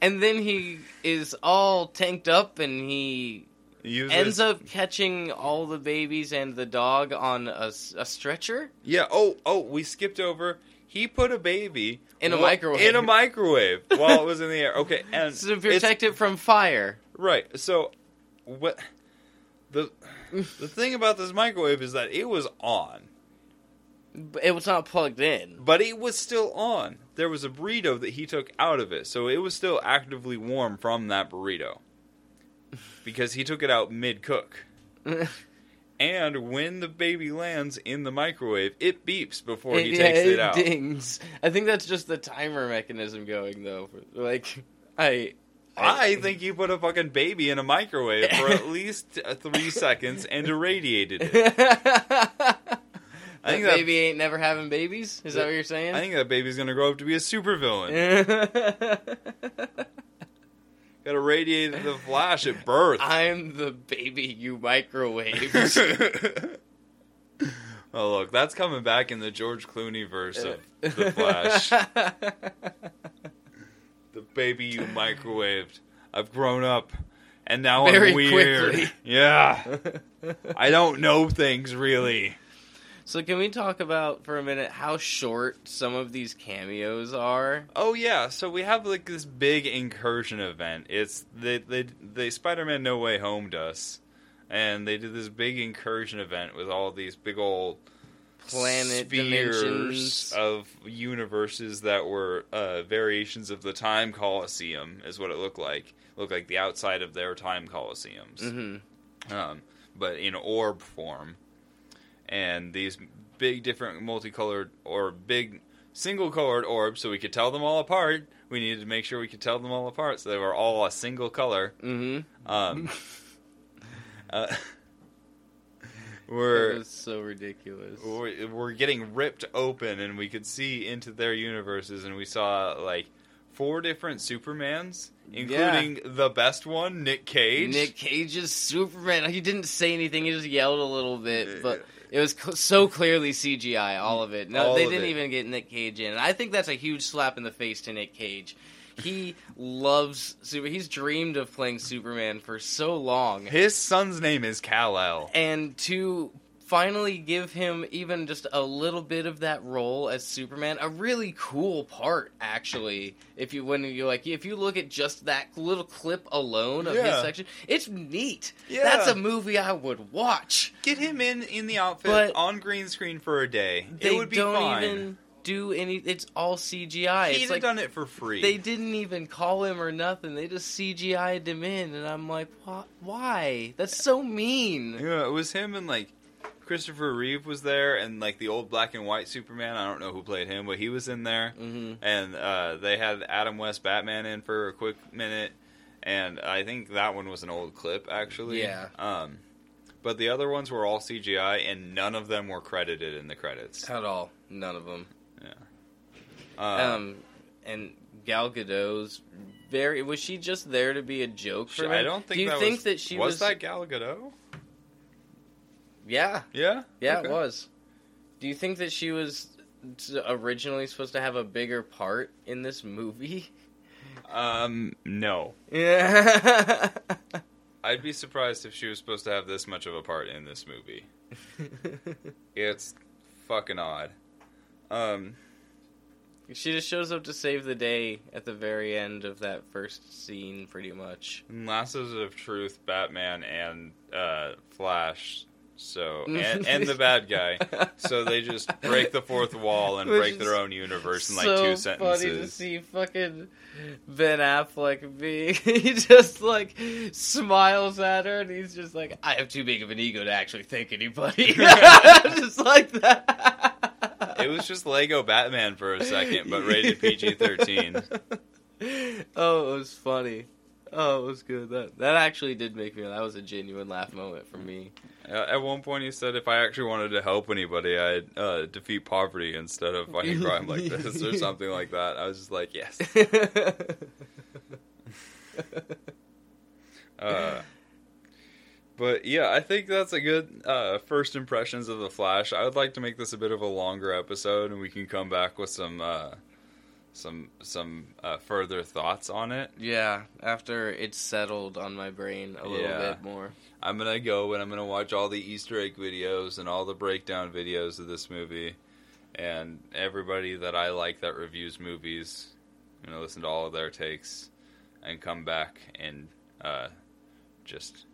Speaker 3: And then he is all tanked up and he
Speaker 4: He uses-
Speaker 3: ends up catching all the babies and the dog on a stretcher.
Speaker 4: Yeah. Oh, oh, we skipped over. He put a baby
Speaker 3: In a
Speaker 4: wa-
Speaker 3: microwave.
Speaker 4: In a microwave while it was in the air. Okay, [LAUGHS] and
Speaker 3: To protect it from fire.
Speaker 4: right. So, what the the thing about this microwave is that it was on,
Speaker 3: It was not plugged in.
Speaker 4: but it was still on. There was a burrito that he took out of it, so it was still actively warm from that burrito because he took it out mid cook. [LAUGHS] And when the baby lands in the microwave, it beeps before he [LAUGHS]
Speaker 3: yeah,
Speaker 4: takes it, out.
Speaker 3: dings. I think that's just the timer mechanism going though. Like I,
Speaker 4: I think you put a fucking baby in a microwave for at [LAUGHS] least three seconds and irradiated it.
Speaker 3: I
Speaker 4: think that-
Speaker 3: baby ain't never having babies. Is that what you're saying?
Speaker 4: I think that baby's gonna grow up to be a supervillain. Got irradiated the Flash at birth. [LAUGHS]
Speaker 3: I'm the baby you microwaved. [LAUGHS]
Speaker 4: oh look, that's coming back in the George Clooney verse of the Flash. [LAUGHS] the baby you microwaved. I've grown up, and now
Speaker 3: Very
Speaker 4: I'm weird.
Speaker 3: quickly.
Speaker 4: Yeah, I don't know things really.
Speaker 3: So can we talk about for a minute how short some of these cameos are?
Speaker 4: Oh yeah, so we have like this big incursion event. It's they they they Spider-Man No Way Home us, and they did this big incursion event with all these big old
Speaker 3: Planet
Speaker 4: spheres
Speaker 3: dimensions.
Speaker 4: of universes that were uh, variations of the Time Coliseum, is what it looked like. Looked like the outside of their Time Coliseums,
Speaker 3: hmm
Speaker 4: um, but in orb form. And these big, different, multicolored or big single-colored orbs, so we could tell them all apart. We needed to make sure we could tell them all apart, so they were all a single color.
Speaker 3: hmm
Speaker 4: Um, [LAUGHS] [LAUGHS] uh, [LAUGHS] we're
Speaker 3: was so ridiculous.
Speaker 4: we're we're getting ripped open, and we could see into their universes, and we saw like four different Supermans, including the best one, Nick Cage.
Speaker 3: Nick Cage's Superman. He didn't say anything. He just yelled a little bit, but it was co- so clearly CGI. All of it. No,
Speaker 4: All
Speaker 3: they didn't
Speaker 4: it.
Speaker 3: even get Nick Cage in. And I think that's a huge slap in the face to Nick Cage. He loves super. He's dreamed of playing Superman for so long,
Speaker 4: His son's name is Kal El.
Speaker 3: and to finally give him even just a little bit of that role as Superman, a really cool part actually. If you when you like if you look at just that little clip alone of his section, it's neat.
Speaker 4: Yeah.
Speaker 3: That's a movie I would watch.
Speaker 4: Get him in in the outfit
Speaker 3: But-
Speaker 4: on green screen for a day.
Speaker 3: They
Speaker 4: it would be
Speaker 3: don't
Speaker 4: fine.
Speaker 3: even do any it's all CGI.
Speaker 4: He'd
Speaker 3: it's like
Speaker 4: done it for free.
Speaker 3: they didn't even call him or nothing. They just CGI'd him in and I'm like, why? That's so mean.
Speaker 4: Yeah, it was him and like Christopher Reeve was there, and like the old black and white Superman. I don't know who played him, but he was in there.
Speaker 3: hmm
Speaker 4: And uh, they had Adam West Batman in for a quick minute, and I think that one was an old clip actually.
Speaker 3: Yeah.
Speaker 4: Um, but the other ones were all CGI, and none of them were credited in the credits.
Speaker 3: At all. None of them.
Speaker 4: Yeah.
Speaker 3: Um, and Gal Gadot's very was she just there to be a joke for
Speaker 4: she-? I don't think.
Speaker 3: Do you
Speaker 4: that
Speaker 3: think
Speaker 4: was,
Speaker 3: that she
Speaker 4: was
Speaker 3: was,
Speaker 4: that Gal Gadot?
Speaker 3: Yeah,
Speaker 4: Yeah.
Speaker 3: yeah,
Speaker 4: Okay.
Speaker 3: it was. Do you think that she was originally supposed to have a bigger part in this movie?
Speaker 4: Um, no.
Speaker 3: Yeah. [LAUGHS]
Speaker 4: I'd be surprised if she was supposed to have this much of a part in this movie. [LAUGHS] It's fucking odd. Um,
Speaker 3: she just shows up to save the day at the very end of that first scene, pretty much.
Speaker 4: in Lassos of Truth, Batman and uh, Flash So [LAUGHS] and, and the bad guy. So they just break the fourth wall and
Speaker 3: Which
Speaker 4: break their own universe in like
Speaker 3: so
Speaker 4: two
Speaker 3: funny to
Speaker 4: sentences.
Speaker 3: see fucking Ben Affleck be [LAUGHS] he just like smiles at her and he's just like, I have too big of an ego to actually thank anybody. [LAUGHS] just like that.
Speaker 4: It was just Lego Batman for a second, but rated PG thirteen.
Speaker 3: Oh, it was funny. Oh, it was good. That that actually did make me. That was a genuine laugh moment for me.
Speaker 4: At one point, he said, "If I actually wanted to help anybody, I'd uh, defeat poverty instead of fighting crime like [LAUGHS] this, or something like that." I was just like, "Yes." [LAUGHS] Uh, but yeah, I think that's a good uh, first impressions of the Flash. I would like to make this a bit of a longer episode, and we can come back with some uh, some some uh, further thoughts on it.
Speaker 3: yeah, after it's settled on my brain a little
Speaker 4: Yeah.
Speaker 3: bit more.
Speaker 4: I'm gonna go and I'm gonna watch all the Easter egg videos and all the breakdown videos of this movie, and everybody that I like that reviews movies. I'm gonna listen to all of their takes, and come back and uh, just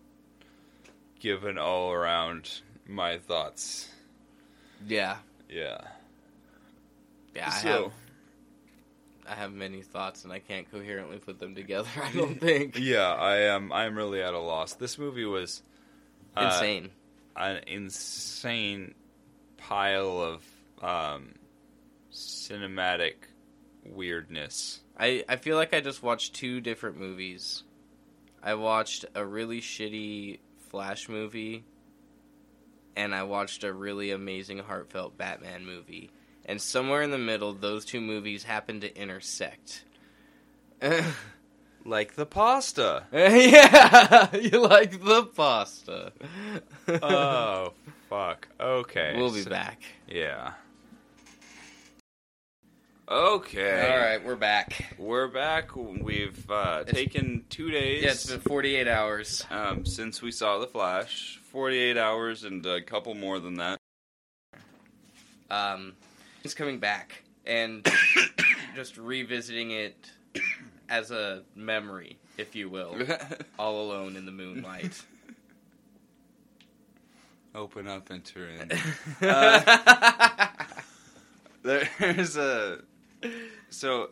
Speaker 4: give an all around my thoughts.
Speaker 3: Yeah,
Speaker 4: Yeah.
Speaker 3: yeah. I
Speaker 4: So-
Speaker 3: have I have many thoughts and I can't coherently put them together. I don't [LAUGHS] think.
Speaker 4: Yeah, I am. I'm really at a loss. This movie was uh,
Speaker 3: Insane.
Speaker 4: an insane pile of um, cinematic weirdness.
Speaker 3: I, I feel like I just watched two different movies. I watched a really shitty Flash movie, and I watched a really amazing, heartfelt Batman movie. And somewhere in the middle, those two movies happen to intersect. [LAUGHS]
Speaker 4: Like the pasta. [LAUGHS]
Speaker 3: yeah, [LAUGHS] you like the pasta.
Speaker 4: oh, fuck. Okay.
Speaker 3: we'll be
Speaker 4: so-
Speaker 3: back.
Speaker 4: Yeah. Okay.
Speaker 3: All right, we're back.
Speaker 4: We're back. We've uh, taken two days
Speaker 3: Yeah, it's been 48 hours.
Speaker 4: um, since we saw The Flash. 48 hours and a couple more than that.
Speaker 3: um, it's coming back and [COUGHS] just revisiting it as a memory, if you will, [LAUGHS] all alone in the moonlight.
Speaker 4: Open up, enter in. [LAUGHS] Uh, there's a so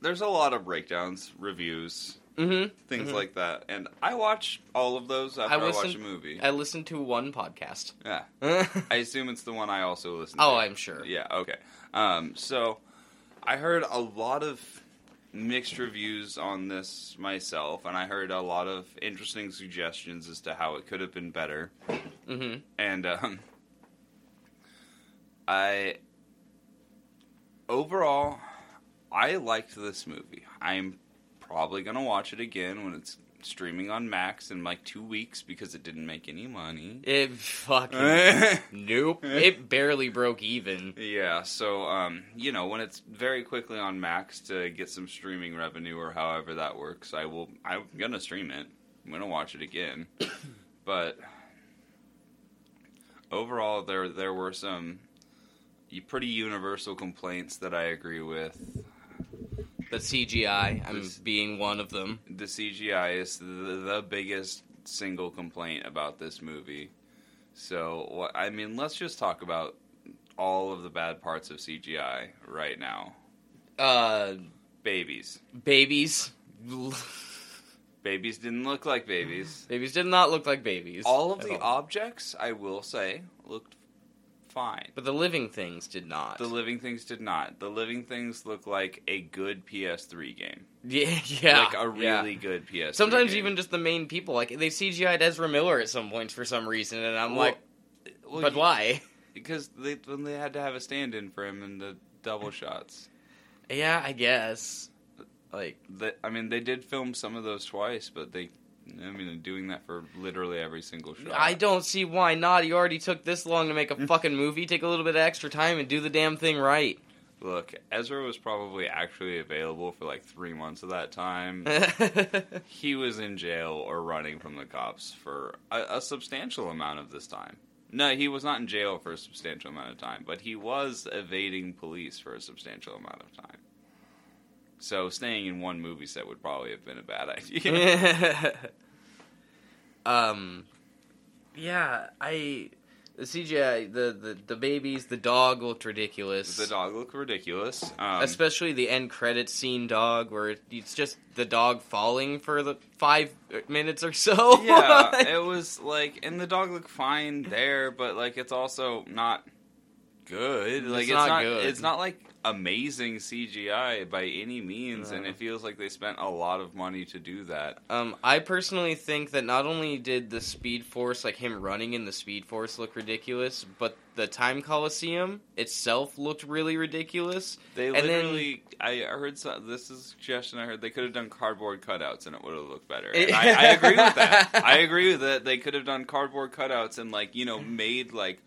Speaker 4: there's a lot of breakdowns, reviews,
Speaker 3: hmm
Speaker 4: things
Speaker 3: Mhm.
Speaker 4: like that, and I watch all of those after
Speaker 3: I
Speaker 4: I, watch a movie.
Speaker 3: I listened to one podcast.
Speaker 4: yeah,
Speaker 3: oh, [LAUGHS]
Speaker 4: I assume it's the one I also listen to.
Speaker 3: Oh, I'm sure.
Speaker 4: Yeah, okay. Um, so I heard a lot of mixed reviews on this myself, and I heard a lot of interesting suggestions as to how it could have been better.
Speaker 3: hmm
Speaker 4: And um, I overall, I liked this movie. I'm probably gonna watch it again when it's streaming on Max in like two weeks because it didn't make any money.
Speaker 3: It fucking [LAUGHS] nope. It barely broke even.
Speaker 4: Yeah, so um, you know, when it's very quickly on Max to get some streaming revenue or however that works, I will I'm gonna stream it. I'm gonna watch it again. [COUGHS] but overall there there were some pretty universal complaints that I agree with.
Speaker 3: The CGI, I'm
Speaker 4: This-
Speaker 3: being one of them.
Speaker 4: The CGI is the, the biggest single complaint about this movie. So, what I mean, let's just talk about all of the bad parts of CGI right now.
Speaker 3: Uh,
Speaker 4: Babies.
Speaker 3: babies.
Speaker 4: Babies didn't look like babies.
Speaker 3: babies did not look like babies.
Speaker 4: All of
Speaker 3: at
Speaker 4: the objects, I will say, looked fine.
Speaker 3: but the living things did not.
Speaker 4: The living things did not. The living things look like a good PS3 game. [LAUGHS]
Speaker 3: yeah, yeah,
Speaker 4: like a
Speaker 3: yeah.
Speaker 4: really good PS3
Speaker 3: Sometimes
Speaker 4: game.
Speaker 3: even just the main people, like they CGI'd Ezra Miller at some points for some reason, and I'm
Speaker 4: Well,
Speaker 3: like,
Speaker 4: well,
Speaker 3: but
Speaker 4: you-
Speaker 3: why? [LAUGHS]
Speaker 4: Because they when they had to have a stand-in for him in the double [LAUGHS] shots.
Speaker 3: Yeah, I guess. Like,
Speaker 4: The, I mean, they did film some of those twice, but they, I mean, doing that for literally every single shot.
Speaker 3: I don't see why not. You already took this long to make a fucking movie. Take a little bit of extra time and do the damn thing right.
Speaker 4: Look, Ezra was probably actually available for like three months of that time. [LAUGHS] he was in jail or running from the cops for a, a substantial amount of this time. No, he was not in jail for a substantial amount of time, but he was evading police for a substantial amount of time. So staying in one movie set would probably have been a bad [LAUGHS] idea. [LAUGHS]
Speaker 3: um, yeah, I the CGI, the, the the babies, the dog looked ridiculous.
Speaker 4: The dog looked ridiculous. Um,
Speaker 3: Especially the end credit scene dog, where it's just the dog falling for the five minutes or so. [LAUGHS]
Speaker 4: yeah, it was like, and the dog looked fine there, but like it's also not good. Like it's,
Speaker 3: not
Speaker 4: not,
Speaker 3: good.
Speaker 4: It's not like amazing CGI by any means, and it feels like they spent a lot of money to do that.
Speaker 3: Um, I personally think that not only did the Speed Force, like him running in the Speed Force, look ridiculous, but the Time Coliseum itself looked really ridiculous.
Speaker 4: They
Speaker 3: And then-
Speaker 4: literally, I heard some, this is a suggestion I heard they could have done cardboard cutouts and it would have looked better. I, I agree with that. [LAUGHS] I agree with that. They could have done cardboard cutouts and like you know made like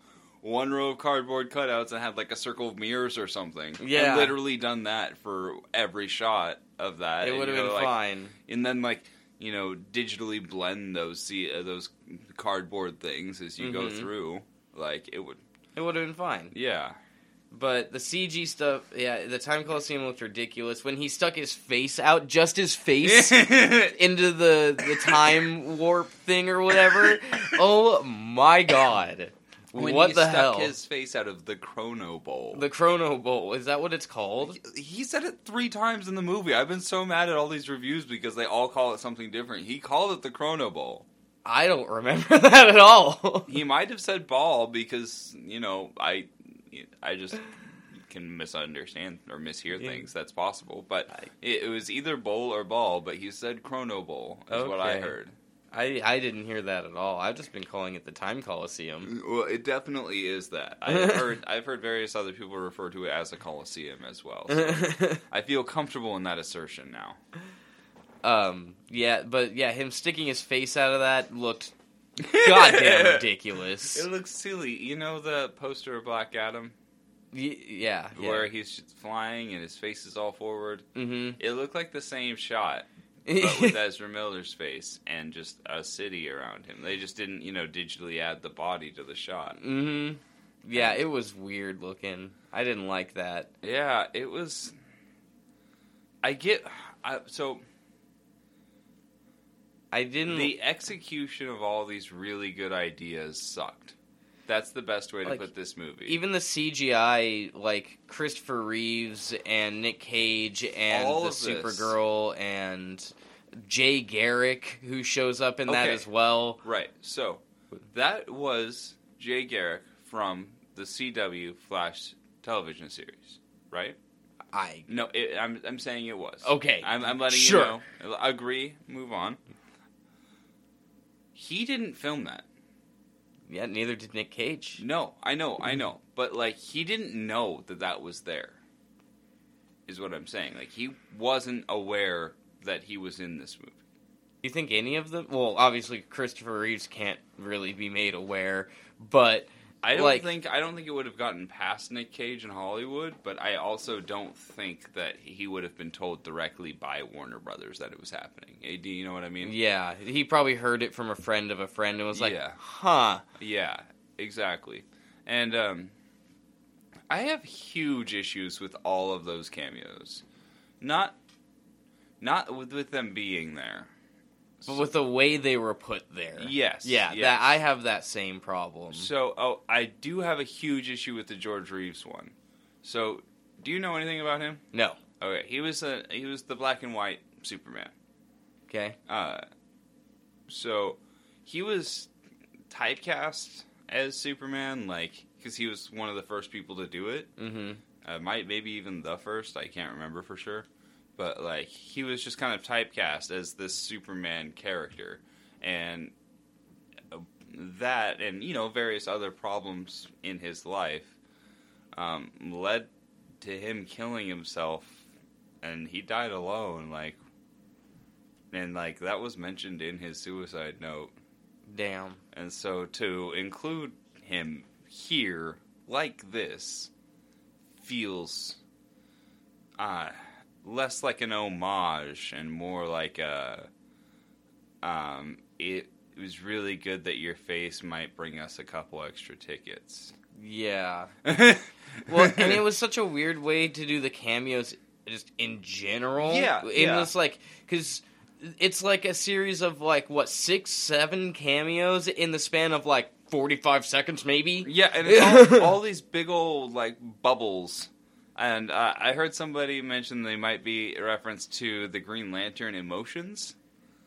Speaker 4: one row of cardboard cutouts and had like a circle of mirrors or something.
Speaker 3: Yeah.
Speaker 4: and literally done that for every shot of that.
Speaker 3: It would have been
Speaker 4: like,
Speaker 3: fine.
Speaker 4: And then like you know digitally blend those see uh, those cardboard things as you go
Speaker 3: Mhm.
Speaker 4: through. Like it would,
Speaker 3: It would have been fine.
Speaker 4: yeah.
Speaker 3: But the CG stuff, yeah, the Time Coliseum looked ridiculous. When he stuck his face out, just his face [LAUGHS] into the the time warp thing or whatever. oh my god.
Speaker 4: When
Speaker 3: what
Speaker 4: he
Speaker 3: the
Speaker 4: stuck
Speaker 3: hell?
Speaker 4: his face out of the Chrono Bowl.
Speaker 3: The Chrono Bowl, is that what it's called?
Speaker 4: he said it three times in the movie. I've been so mad at all these reviews because they all call it something different. He called it the Chrono Bowl.
Speaker 3: I don't remember [LAUGHS] that at all.
Speaker 4: He might have said ball because you know I, I just can misunderstand or mishear
Speaker 3: Yeah.
Speaker 4: things. That's possible, but it, it was either bowl or ball. But he said Chrono Bowl is what I heard.
Speaker 3: I, I didn't hear that at all. I've just been calling it the Time Coliseum.
Speaker 4: Well, it definitely is that. I've [LAUGHS] heard I've heard various other people refer to it as a coliseum as well. So [LAUGHS] I feel comfortable in that assertion now.
Speaker 3: um, yeah, but yeah, him sticking his face out of that looked goddamn [LAUGHS] ridiculous.
Speaker 4: It looks silly. You know the poster of Black Adam
Speaker 3: Y- yeah, yeah.
Speaker 4: where he's flying and his face is all forward?
Speaker 3: mm-hmm.
Speaker 4: It looked like the same shot, but with [LAUGHS] Ezra Miller's face and just a city around him. They just didn't, you know, digitally add the body to the shot.
Speaker 3: mm-hmm. Yeah, it was weird looking. I didn't like that.
Speaker 4: Yeah, it was. I get. I, so
Speaker 3: I didn't.
Speaker 4: the execution of all these really good ideas sucked. That's the best way to
Speaker 3: Like,
Speaker 4: put this movie.
Speaker 3: even the CGI, like Christopher Reeves and Nick Cage and
Speaker 4: All
Speaker 3: the. Supergirl and Jay Garrick, who shows up in that as well.
Speaker 4: Right. So that was Jay Garrick from the CW Flash television series, right?
Speaker 3: I
Speaker 4: No, it, I'm I'm saying it was.
Speaker 3: Okay.
Speaker 4: I'm, I'm letting
Speaker 3: Sure.
Speaker 4: you know. Agree. Move on. He didn't film that.
Speaker 3: Yeah, neither did Nick Cage.
Speaker 4: No, I know, I know, but like he didn't know that that was there. Is what I'm saying. Like he wasn't aware that he was in this movie.
Speaker 3: Do you think any of them? Well, obviously Christopher Reeves can't really be made aware, but
Speaker 4: I don't
Speaker 3: Like-
Speaker 4: think I don't think it would have gotten past Nick Cage in Hollywood, but I also don't think that he would have been told directly by Warner Brothers that it was happening. Do you know what I mean?
Speaker 3: yeah, he probably heard it from a friend of a friend and was like,
Speaker 4: Yeah.
Speaker 3: "Huh."
Speaker 4: Yeah, exactly. And um, I have huge issues with all of those cameos. Not, not with, with them being there.
Speaker 3: But with the way they were put there,
Speaker 4: Yes,
Speaker 3: yeah,
Speaker 4: yes.
Speaker 3: that I have that same problem.
Speaker 4: So, oh, I do have a huge issue with the George Reeves one. So, do you know anything about him?
Speaker 3: no,
Speaker 4: Okay, he was a he was the black and white Superman.
Speaker 3: okay,
Speaker 4: Uh, so he was typecast as Superman, like because he was one of the first people to do it.
Speaker 3: mm-hmm.
Speaker 4: Uh, might maybe even the first. I can't remember for sure, but like he was just kind of typecast as this Superman character, and uh, that and you know various other problems in his life um, led to him killing himself, and he died alone. Like, and like that was mentioned in his suicide note.
Speaker 3: Damn.
Speaker 4: And so to include him here like this feels uh, less like an homage and more like a um, it, it was really good that your face might bring us a couple extra tickets.
Speaker 3: Yeah. [LAUGHS]
Speaker 4: well,
Speaker 3: and it was such a weird way to do the cameos, just in general.
Speaker 4: Yeah,
Speaker 3: it
Speaker 4: yeah.
Speaker 3: was like because it's like a series of like what six, seven cameos in the span of like forty-five seconds, maybe.
Speaker 4: Yeah, and [LAUGHS] it's all, all these big old like bubbles. And uh, I heard somebody mention they might be a reference to the Green Lantern emotions.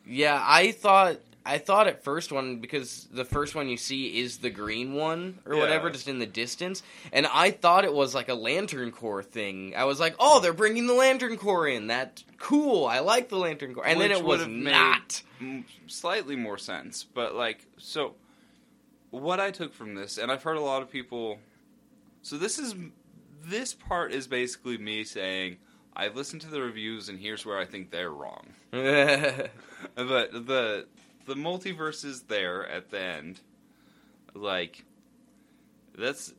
Speaker 3: Yeah, I thought I thought at first one because the first one you see is the green one or
Speaker 4: Yeah.
Speaker 3: whatever, just in the distance, and I thought it was like a Lantern Corps thing. I was like, oh, they're bringing the Lantern Corps in. That cool. I like the Lantern Corps, and then
Speaker 4: Which
Speaker 3: it was not.
Speaker 4: Slightly more sense. But like, so what I took from this, and I've heard a lot of people. So this is this part is basically me saying I've listened to the reviews, and here's where I think they're wrong. [LAUGHS] But the the multiverse is there at the end. Like that's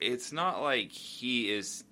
Speaker 4: it's not like he is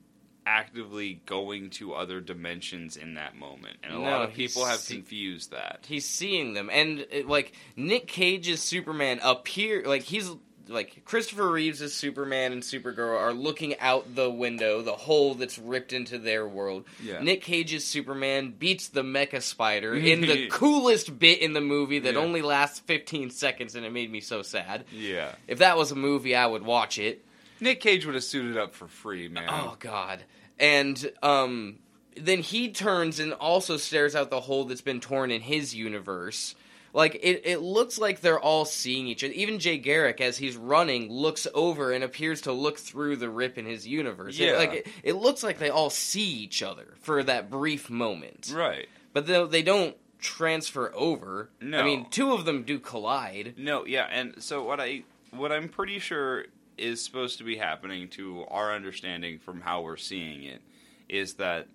Speaker 4: actively going to other dimensions in that moment. And a
Speaker 3: No,
Speaker 4: lot of people have
Speaker 3: see-
Speaker 4: confused that.
Speaker 3: he's seeing them and it, like nick cage's superman appear like he's like christopher reeves' as superman and supergirl are looking out the window the hole that's ripped into their world
Speaker 4: Yeah.
Speaker 3: nick cage's superman beats the mecha spider in the [LAUGHS] coolest bit in the movie that
Speaker 4: Yeah.
Speaker 3: only lasts 15 seconds and it made me so sad
Speaker 4: Yeah.
Speaker 3: if that was a movie i would watch it
Speaker 4: Nick Cage would have suited up for free, man.
Speaker 3: Oh God! And um, then he turns and also stares out the hole that's been torn in his universe. Like it, it looks like they're all seeing each other. Even Jay Garrick, as he's running, looks over and appears to look through the rip in his universe. It-
Speaker 4: Yeah.
Speaker 3: like it, it looks like they all see each other for that brief moment.
Speaker 4: Right.
Speaker 3: But though they don't transfer over.
Speaker 4: No.
Speaker 3: I mean, two of them do collide.
Speaker 4: No, yeah, and so what I what I'm pretty sure is supposed to be happening to our understanding from how we're seeing it is that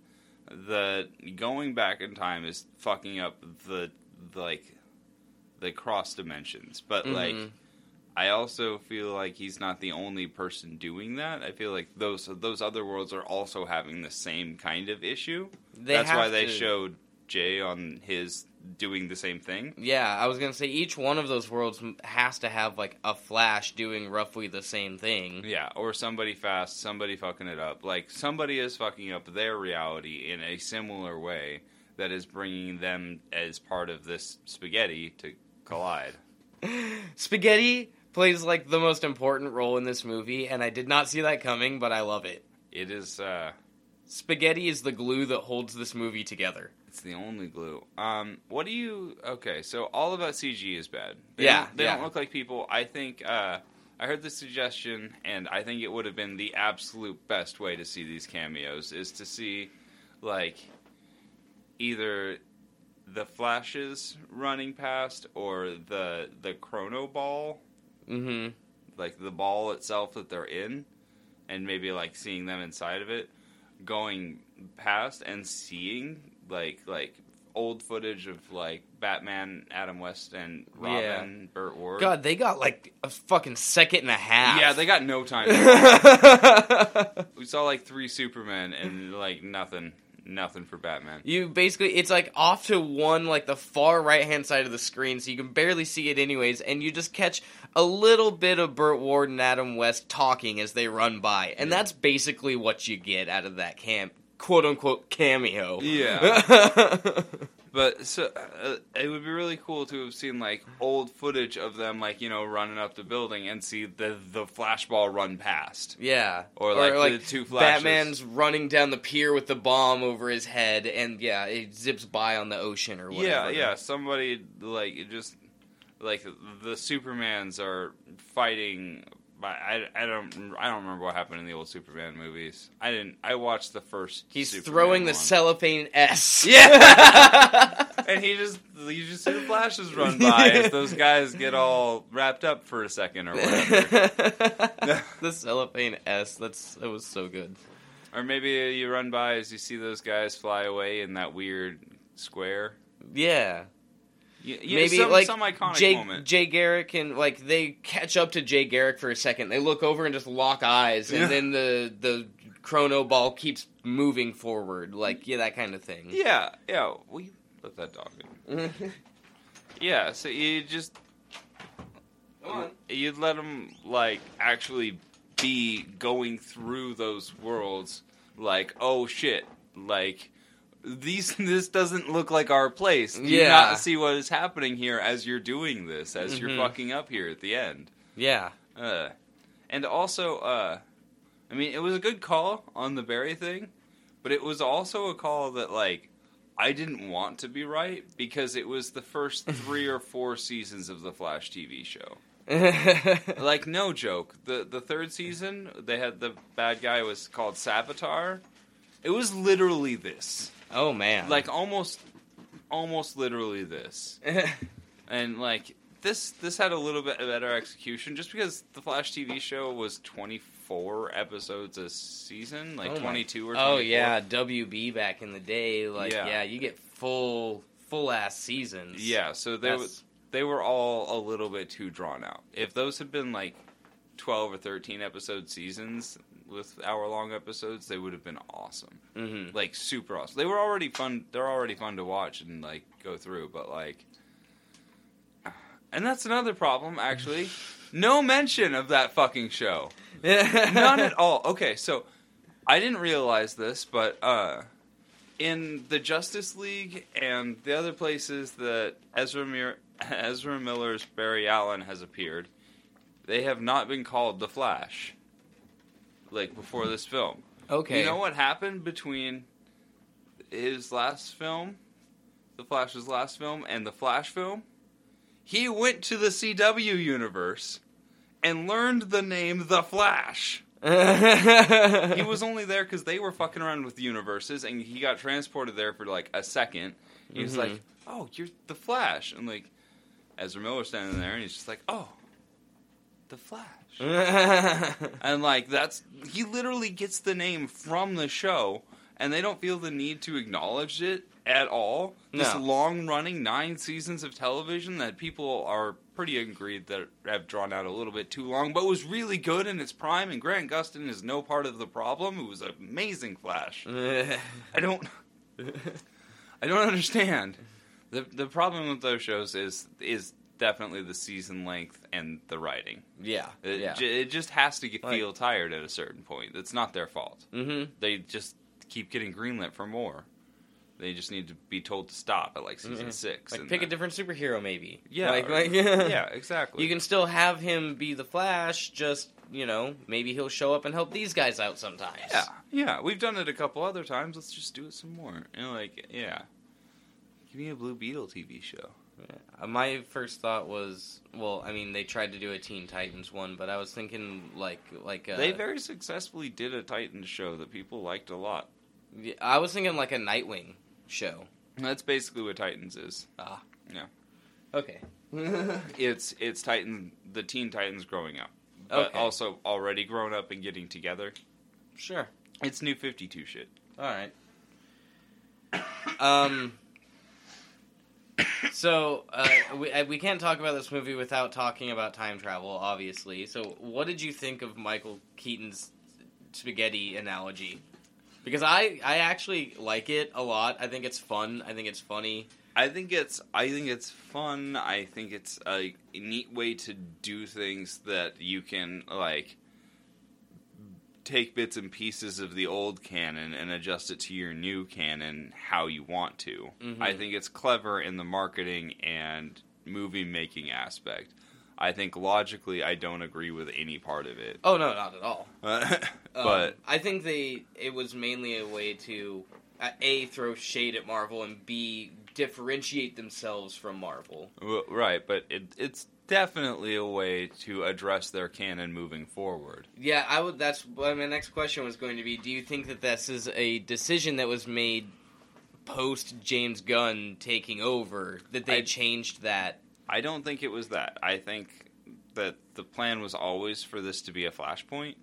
Speaker 4: the going back in time is fucking up the, the like the cross dimensions. But like
Speaker 3: Mhm.
Speaker 4: I also feel like he's not the only person doing that. I feel like those those other worlds are also having the same kind of issue.
Speaker 3: They
Speaker 4: That's why they
Speaker 3: to-
Speaker 4: showed Jay on his doing the same thing.
Speaker 3: Yeah, I was gonna say each one of those worlds has to have like a Flash doing roughly the same thing.
Speaker 4: Yeah, or somebody fast, somebody fucking it up. Like somebody is fucking up their reality in a similar way that is bringing them as part of this spaghetti to collide.
Speaker 3: Spaghetti plays like the most important role in this movie, and I did not see that coming, but I love it.
Speaker 4: It is uh
Speaker 3: Spaghetti is the glue that holds this movie together.
Speaker 4: it's the only glue. Um what do you Okay, so all about CG is bad. They
Speaker 3: Yeah,
Speaker 4: don't, they
Speaker 3: yeah.
Speaker 4: don't look like people. I think uh I heard the suggestion and I think it would have been the absolute best way to see these cameos is to see like either the flashes running past or the the chrono ball
Speaker 3: Mm-hmm.
Speaker 4: like the ball itself that they're in and maybe like seeing them inside of it going past and seeing like like old footage of like Batman, Adam West and Robin, Burt Ward.
Speaker 3: God, they got like a fucking second and a half.
Speaker 4: Yeah, they got no time. [LAUGHS] we saw like three Supermen and like nothing nothing for Batman.
Speaker 3: You basically, it's like off to one, like the far right hand side of the screen, so you can barely see it anyways, and you just catch a little bit of Burt Ward and Adam West talking as they run by, and
Speaker 4: Yeah.
Speaker 3: that's basically what you get out of that camp, quote unquote cameo.
Speaker 4: Yeah. [LAUGHS] But so uh, it would be really cool to have seen like old footage of them like you know running up the building and see the the flashball run past.
Speaker 3: yeah,
Speaker 4: Or, like, the two flashes.
Speaker 3: Batman's running down the pier with the bomb over his head, and yeah, it zips by on the ocean or whatever.
Speaker 4: Yeah, yeah. Somebody like just like the Supermans are fighting. I, I don't I don't remember what happened in the old Superman movies. I didn't. I watched the first.
Speaker 3: He's
Speaker 4: Superman
Speaker 3: throwing the
Speaker 4: one.
Speaker 3: cellophane S. [LAUGHS]
Speaker 4: Yeah. [LAUGHS] and he just you just see the flashes run by as those guys get all wrapped up for a second or whatever. [LAUGHS]
Speaker 3: the cellophane S. That's that was so good.
Speaker 4: or maybe you run by as you see those guys fly away in that weird square.
Speaker 3: Yeah,
Speaker 4: You, you
Speaker 3: maybe
Speaker 4: some,
Speaker 3: like
Speaker 4: some iconic
Speaker 3: Jay
Speaker 4: moment.
Speaker 3: Jay Garrick and like they catch up to Jay Garrick for a second. They look over and just lock eyes, and
Speaker 4: Yeah.
Speaker 3: then the the chrono ball keeps moving forward, like yeah, that kind of thing.
Speaker 4: Yeah, yeah. We let that dog in. [LAUGHS] Yeah, so you just
Speaker 3: Come on.
Speaker 4: you'd let them like actually be going through those worlds like oh shit like these [LAUGHS] this doesn't look like our place. Do you
Speaker 3: Yeah.
Speaker 4: not see what is happening here as you're doing this, as you're
Speaker 3: Mhm.
Speaker 4: fucking up here at the end.
Speaker 3: Yeah.
Speaker 4: Uh, and also, uh, I mean, it was a good call on the Barry thing, but it was also a call that like I didn't want to be right because it was the first [LAUGHS] three or four seasons of the Flash TV show. [LAUGHS] Like no joke, the the third season they had the bad guy was called Savitar. It was literally this,
Speaker 3: oh man.
Speaker 4: like almost, almost literally this, [LAUGHS] and like this this had a little bit better execution just because the Flash TV show was twenty four episodes a season, like
Speaker 3: Oh
Speaker 4: twenty two or 24.
Speaker 3: Oh yeah, WB back in the day, like
Speaker 4: Yeah.
Speaker 3: yeah, you get full full ass seasons.
Speaker 4: yeah. So they was they were all a little bit too drawn out. If those had been like twelve or thirteen episode seasons with hour long episodes, they would have been awesome.
Speaker 3: Mhm.
Speaker 4: like super awesome. They were already fun. They're already fun to watch and like go through, but like, and that's another problem actually. [LAUGHS] No mention of that fucking show. [LAUGHS] None at all. Okay, so I didn't realize this, but uh, in the Justice League and the other places that Ezra Mir- [LAUGHS] Ezra Miller's Barry Allen has appeared, they have not been called the Flash. Like before this film.
Speaker 3: Okay.
Speaker 4: You know what happened between his last film, The Flash's last film, and the Flash film? He went to the CW universe and learned the name The Flash. [LAUGHS] He was only there because they were fucking around with universes, and he got transported there for like a second. He was
Speaker 3: Mhm.
Speaker 4: like, "Oh, you're the Flash," and like Ezra Miller standing there, and he's just like, "Oh, the Flash." [LAUGHS] And like that's he literally gets the name from the show, and they don't feel the need to acknowledge it at all. This
Speaker 3: No.
Speaker 4: long running nine seasons of television that people are pretty agreed that have drawn out a little bit too long, but was really good in its prime. And Grant Gustin is no part of the problem. It was an amazing Flash. [LAUGHS] I don't. [LAUGHS] I don't understand. the The problem with those shows is is definitely the season length and the writing.
Speaker 3: yeah.
Speaker 4: It,
Speaker 3: yeah.
Speaker 4: j- it just has to get,
Speaker 3: Like-
Speaker 4: feel tired at a certain point. It's not their fault.
Speaker 3: mm-hmm.
Speaker 4: They just keep getting greenlit for more. They just need to be told to stop at like season
Speaker 3: Mhm.
Speaker 4: six.
Speaker 3: Like pick a different superhero, maybe.
Speaker 4: Yeah,
Speaker 3: Like,
Speaker 4: or-
Speaker 3: like [LAUGHS]
Speaker 4: yeah, exactly.
Speaker 3: You can still have him be the Flash. Just you know, maybe he'll show up and help these guys out sometimes.
Speaker 4: Yeah, yeah. We've done it a couple other times. Let's just do it some more. And like, yeah. Give me a Blue Beetle TV show.
Speaker 3: My first thought was, well, I mean, they tried to do a Teen Titans one, but I was thinking like, like uh,
Speaker 4: they very successfully did a Titans show that people liked a lot.
Speaker 3: I was thinking like a Nightwing show.
Speaker 4: That's basically what Titans is.
Speaker 3: Ah,
Speaker 4: Yeah.
Speaker 3: Okay. [LAUGHS]
Speaker 4: It's it's Titan the Teen Titans growing up, but
Speaker 3: Okay.
Speaker 4: also already grown up and getting together.
Speaker 3: sure.
Speaker 4: It's New Fifty Two shit.
Speaker 3: All right. [COUGHS] Um. So uh, we we can't talk about this movie without talking about time travel, obviously. So, what did you think of Michael Keaton's spaghetti analogy? Because I I actually like it a lot. I think it's fun. I think it's funny.
Speaker 4: I think it's I think it's fun. I think it's a neat way to do things that you can like take bits and pieces of the old canon and adjust it to your new canon how you want to.
Speaker 3: Mhm.
Speaker 4: I think it's clever in the marketing and movie making aspect. I think logically I don't agree with any part of it.
Speaker 3: Oh no, not at all. [LAUGHS]
Speaker 4: but
Speaker 3: Um, I think they it was mainly a way to uh, a throw shade at Marvel and b differentiate themselves from Marvel.
Speaker 4: Right, but it, it's definitely a way to address their canon moving forward.
Speaker 3: Yeah, I would. That's well, my next question was going to be: Do you think that this is a decision that was made post James Gunn taking over? That they
Speaker 4: I-
Speaker 3: changed that?
Speaker 4: I don't think it was that. I think that the plan was always for this to be a Flashpoint.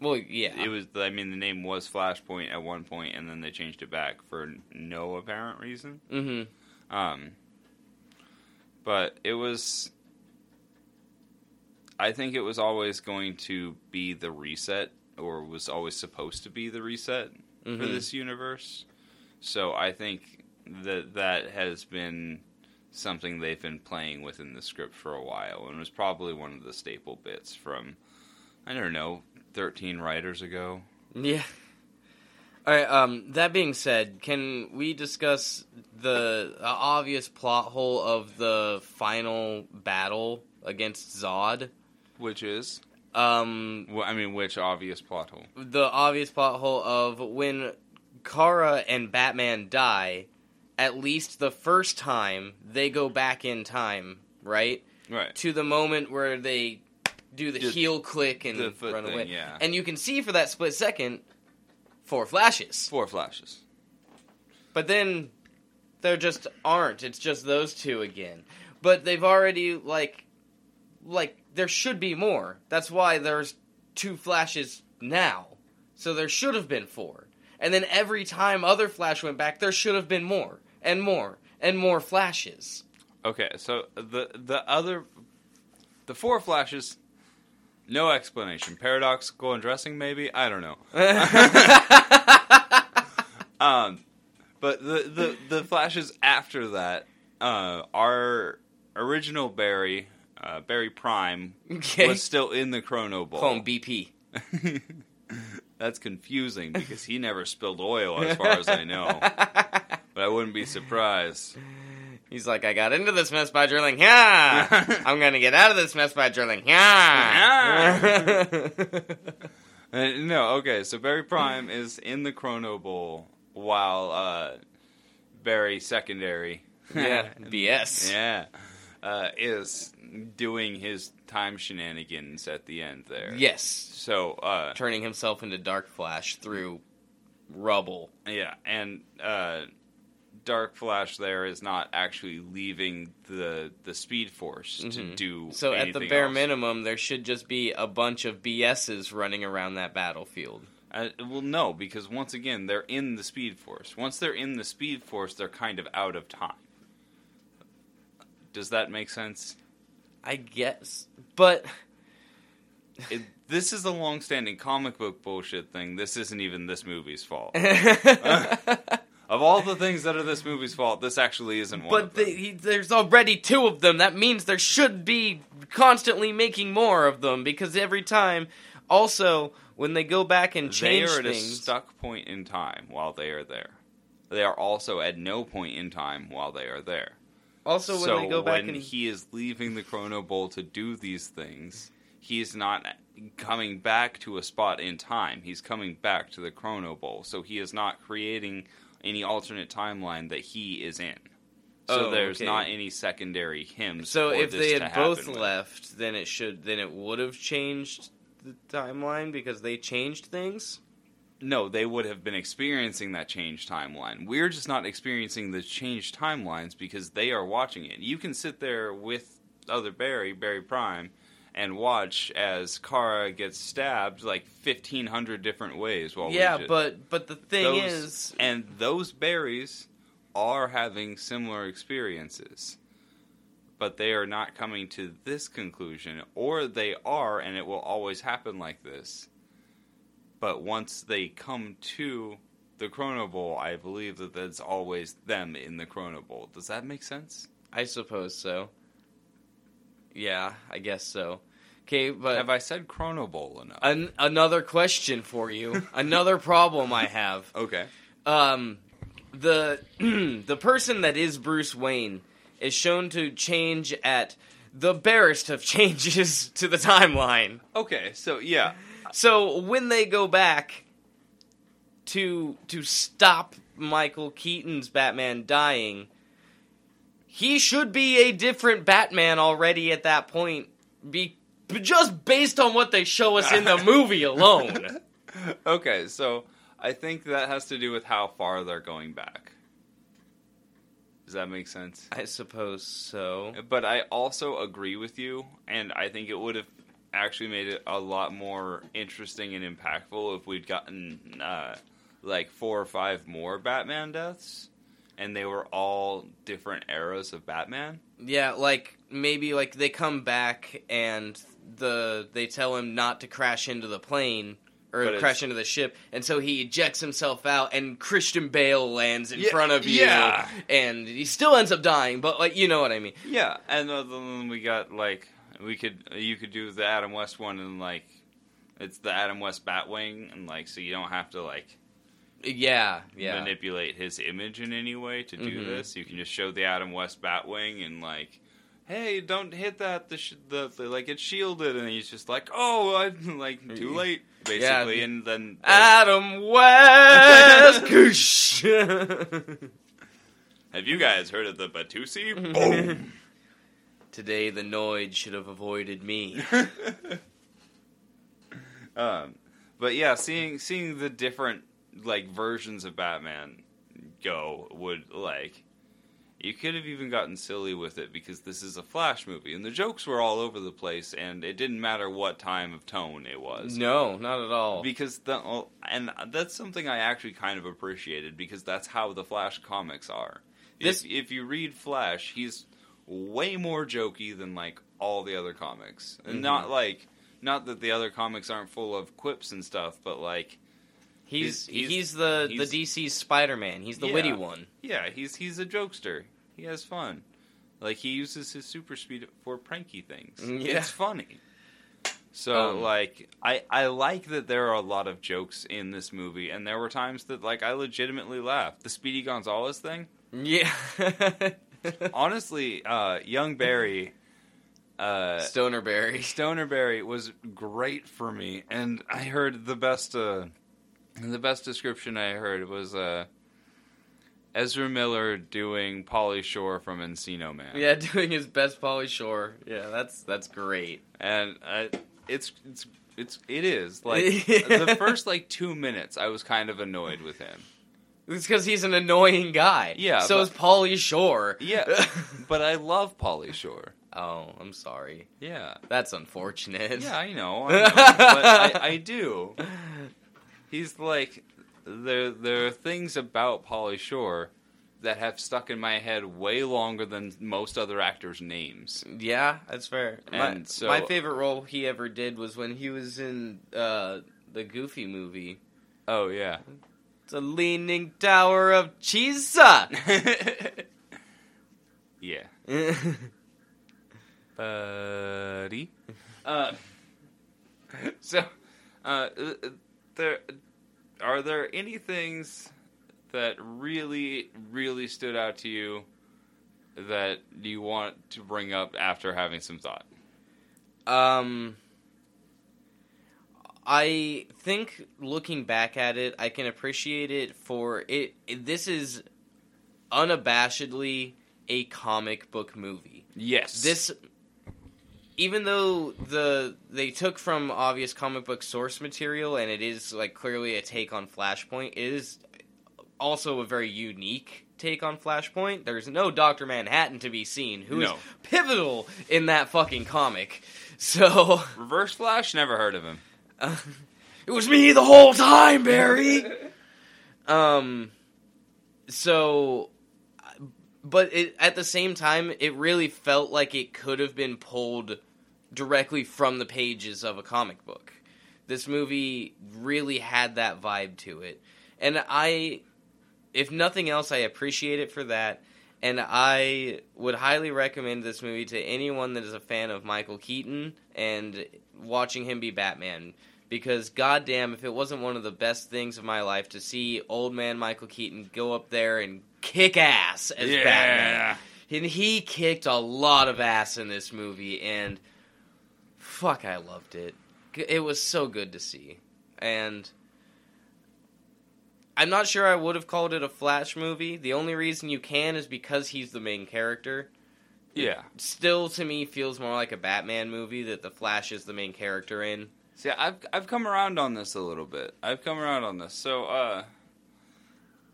Speaker 3: Well, yeah,
Speaker 4: It was. I mean, the name was Flashpoint at one point, and then they changed it back for no apparent reason.
Speaker 3: Mm-hmm.
Speaker 4: Um, but it was. I think it was always going to be the reset, or was always supposed to be the reset for
Speaker 3: Mhm.
Speaker 4: this universe. So I think that that has been something they've been playing with in the script for a while, and was probably one of the staple bits from, I don't know, thirteen writers ago.
Speaker 3: Yeah. All right. Um, that being said, can we discuss the obvious plot hole of the final battle against Zod?
Speaker 4: Which is,
Speaker 3: Um,
Speaker 4: well, I mean, which obvious plot hole?
Speaker 3: the obvious plot hole of when Kara and Batman die. At least the first time they go back in time, right
Speaker 4: Right.
Speaker 3: to the moment where they do the
Speaker 4: Just
Speaker 3: heel click and run
Speaker 4: thing,
Speaker 3: away.
Speaker 4: yeah.
Speaker 3: And you can see for that split second four flashes.
Speaker 4: Four flashes.
Speaker 3: But then there just aren't. It's just those two again. But they've already like like there should be more. That's why there's two flashes now. So there should have been four. And then every time other flash went back, there should have been more and more and more flashes.
Speaker 4: Okay, so the the other, the four flashes, no explanation. Paradoxical undressing, maybe. I don't know. [LAUGHS] Um, but the the the flashes after that, uh, our original Barry, uh, Barry Prime,
Speaker 3: Okay.
Speaker 4: was still in the Chrono Bowl.
Speaker 3: Home BP. [LAUGHS]
Speaker 4: That's confusing because he never spilled oil, as far as I know. [LAUGHS] But I wouldn't be surprised.
Speaker 3: He's like, I got into this mess by drilling. Yeah, [LAUGHS] I'm gonna get out of this mess by drilling. Yeah.
Speaker 4: Uh, no, okay. So Barry Prime is in the Chrono Bowl while uh, Barry Secondary,
Speaker 3: yeah, BS.
Speaker 4: yeah, uh, is doing his time shenanigans at the end there.
Speaker 3: Yes,
Speaker 4: So uh,
Speaker 3: turning himself into Dark Flash through rubble.
Speaker 4: yeah, and uh, Dark Flash there is not actually leaving the the Speed Force to
Speaker 3: Mhm.
Speaker 4: do.
Speaker 3: So at the bare
Speaker 4: else.
Speaker 3: minimum, there should just be a bunch of BSs running around that battlefield.
Speaker 4: Uh, well, no, because once again, they're in the Speed Force. Once they're in the Speed Force, they're kind of out of time. Does that make sense?
Speaker 3: I guess, but [LAUGHS]
Speaker 4: It, this is a long-standing comic book bullshit thing. This isn't even this movie's fault. [LAUGHS] [LAUGHS] of all the things that are this movie's fault, this actually isn't one.
Speaker 3: but
Speaker 4: of them.
Speaker 3: the, he, there's already two of them. That means there should be constantly making more of them because every time. Also, when they go back and
Speaker 4: they
Speaker 3: change
Speaker 4: are at a
Speaker 3: things,
Speaker 4: stuck point in time while they are there. They are also at no point in time while they are there.
Speaker 3: Also when
Speaker 4: so
Speaker 3: they go back
Speaker 4: when
Speaker 3: and
Speaker 4: he is leaving the Chrono Bowl to do these things, he's not coming back to a spot in time. He's coming back to the Chrono Bowl. So he is not creating any alternate timeline that he is in. So
Speaker 3: Oh,
Speaker 4: there's
Speaker 3: okay.
Speaker 4: not any secondary hymns.
Speaker 3: So if they had both
Speaker 4: with.
Speaker 3: left, then it should then it would have changed the timeline because they changed things.
Speaker 4: No, they would have been experiencing that changed timeline. We're just not experiencing the changed timelines because they are watching it. You can sit there with other Barry, Barry Prime, and watch as Kara gets stabbed like fifteen hundred different ways. While
Speaker 3: yeah,
Speaker 4: just-
Speaker 3: but but the thing
Speaker 4: those-
Speaker 3: is,
Speaker 4: and those Barrys are having similar experiences. But they are not coming to this conclusion, or they are, and it will always happen like this. But once they come to the Chrono Bowl, I believe that that's always them in the Chrono Bowl. Does that make sense?
Speaker 3: I suppose so. Yeah, I guess so. Okay, but
Speaker 4: Have I said Chrono Bowl enough?
Speaker 3: an- another question for you. [LAUGHS] another problem I have.
Speaker 4: okay.
Speaker 3: Um, the [CLEARS THROAT] the person that is Bruce Wayne is shown to change at the barest of [LAUGHS] changes to the timeline.
Speaker 4: Okay, so yeah.
Speaker 3: So when they go back to to stop Michael Keaton's Batman dying, he should be a different Batman already at that point. Be just based on what they show us in the [LAUGHS] movie alone. [LAUGHS]
Speaker 4: okay, so I think that has to do with how far they're going back. Does that make sense?
Speaker 3: I suppose so.
Speaker 4: But I also agree with you, and I think it would have actually made it a lot more interesting and impactful if we'd gotten uh, like four or five more Batman deaths, and they were all different eras of Batman.
Speaker 3: Yeah, like maybe like they come back and the they tell him not to crash into the plane or
Speaker 4: But
Speaker 3: crash into the ship, and so he ejects himself out, and Christian Bale lands in
Speaker 4: Yeah,
Speaker 3: front of you,
Speaker 4: yeah.
Speaker 3: and he still ends up dying. But like you know what I mean?
Speaker 4: Yeah, and then we got like we could you could do the Adam West one and like it's the Adam West Batwing and like so you don't have to like
Speaker 3: Yeah, yeah.
Speaker 4: manipulate his image in any way to do
Speaker 3: Mhm.
Speaker 4: this. You can just show the Adam West Batwing and like, hey, don't hit that. The, sh- the, the like it's shielded, and he's just like, oh, I'm [LAUGHS] like too late, basically.
Speaker 3: Yeah.
Speaker 4: And then
Speaker 3: Adam West. [LAUGHS]
Speaker 4: Have you guys heard of the Batusi? [LAUGHS] Boom.
Speaker 3: Today the Noid should have avoided me. [LAUGHS]
Speaker 4: um, but yeah, seeing seeing the different like versions of Batman go would like you could have even gotten silly with it because this is a Flash movie and the jokes were all over the place and it didn't matter what time of tone it was.
Speaker 3: No, not at all.
Speaker 4: Because the oh, and that's something I actually kind of appreciated because that's how the Flash comics are.
Speaker 3: This-
Speaker 4: if, if you read Flash, he's way more jokey than like all the other comics, and
Speaker 3: Mhm.
Speaker 4: not like not that the other comics aren't full of quips and stuff, but like
Speaker 3: He's
Speaker 4: he's-
Speaker 3: he's, the
Speaker 4: he's-
Speaker 3: the DC Spider Man. He's the
Speaker 4: Yeah.
Speaker 3: witty one.
Speaker 4: yeah, he's he's a jokester. He has fun. Like he uses his super speed for pranky things.
Speaker 3: Mm, yeah.
Speaker 4: It's funny. So
Speaker 3: Um,
Speaker 4: like I I like that there are a lot of jokes in this movie and there were times that like I legitimately laughed. The Speedy Gonzales thing?
Speaker 3: Yeah. [LAUGHS] [LAUGHS]
Speaker 4: Honestly, uh young Barry uh
Speaker 3: Stoner Barry,
Speaker 4: Stoner Barry was great for me and I heard the best uh the best description I heard was uh Ezra Miller doing Pauly Shore from Encino Man.
Speaker 3: Yeah, [LAUGHS] doing his best Pauly Shore. Yeah, that's that's great.
Speaker 4: and I, it's it's it's it is [LAUGHS] like the first like two minutes I was kind of annoyed with him.
Speaker 3: It's because he's an annoying guy.
Speaker 4: Yeah,
Speaker 3: So
Speaker 4: but-
Speaker 3: is Pauly Shore.
Speaker 4: Yeah, [LAUGHS] but I love Pauly Shore.
Speaker 3: oh, I'm sorry.
Speaker 4: Yeah,
Speaker 3: That's unfortunate.
Speaker 4: yeah, I know, I know but I, I do. [LAUGHS] He's like there there are things about Pauly Shore that have stuck in my head way longer than most other actors' names.
Speaker 3: Yeah, that's fair. My,
Speaker 4: And so-
Speaker 3: my favorite role he ever did was when he was in uh, the Goofy movie.
Speaker 4: Oh yeah.
Speaker 3: It's a leaning tower of Chisa. [LAUGHS]
Speaker 4: yeah. [LAUGHS] buddy. Uh, [LAUGHS] so, uh, there are there any things that really, really stood out to you that you want to bring up after having some thought?
Speaker 3: Um, I think looking back at it, I can appreciate it for it. This is unabashedly a comic book movie.
Speaker 4: Yes.
Speaker 3: This, even though the they took from obvious comic book source material, and it is like clearly a take on Flashpoint, it is also a very unique take on Flashpoint. There's no Doctor Manhattan to be seen, who is
Speaker 4: No.
Speaker 3: pivotal in that fucking comic. [LAUGHS] So
Speaker 4: Reverse Flash. Never heard of him.
Speaker 3: Uh, [LAUGHS] it was me the whole time, Barry. um, so, but it, at the same time, it really felt like it could have been pulled directly from the pages of a comic book. This movie really had that vibe to it, and I, if nothing else, I appreciate it for that. And I would highly recommend this movie to anyone that is a fan of Michael Keaton and watching him be Batman. Because goddamn, if it wasn't one of the best things of my life to see old man Michael Keaton go up there and kick ass as Batman. And he kicked a lot of ass in this movie, and fuck, I loved it. It was so good to see. And I'm not sure I would have called it a Flash movie. The only reason you can is because he's the main character.
Speaker 4: Yeah.
Speaker 3: Still, to me, feels more like a Batman movie that the Flash is the main character in.
Speaker 4: See, I've I've come around on this a little bit. I've come around on this. So, uh,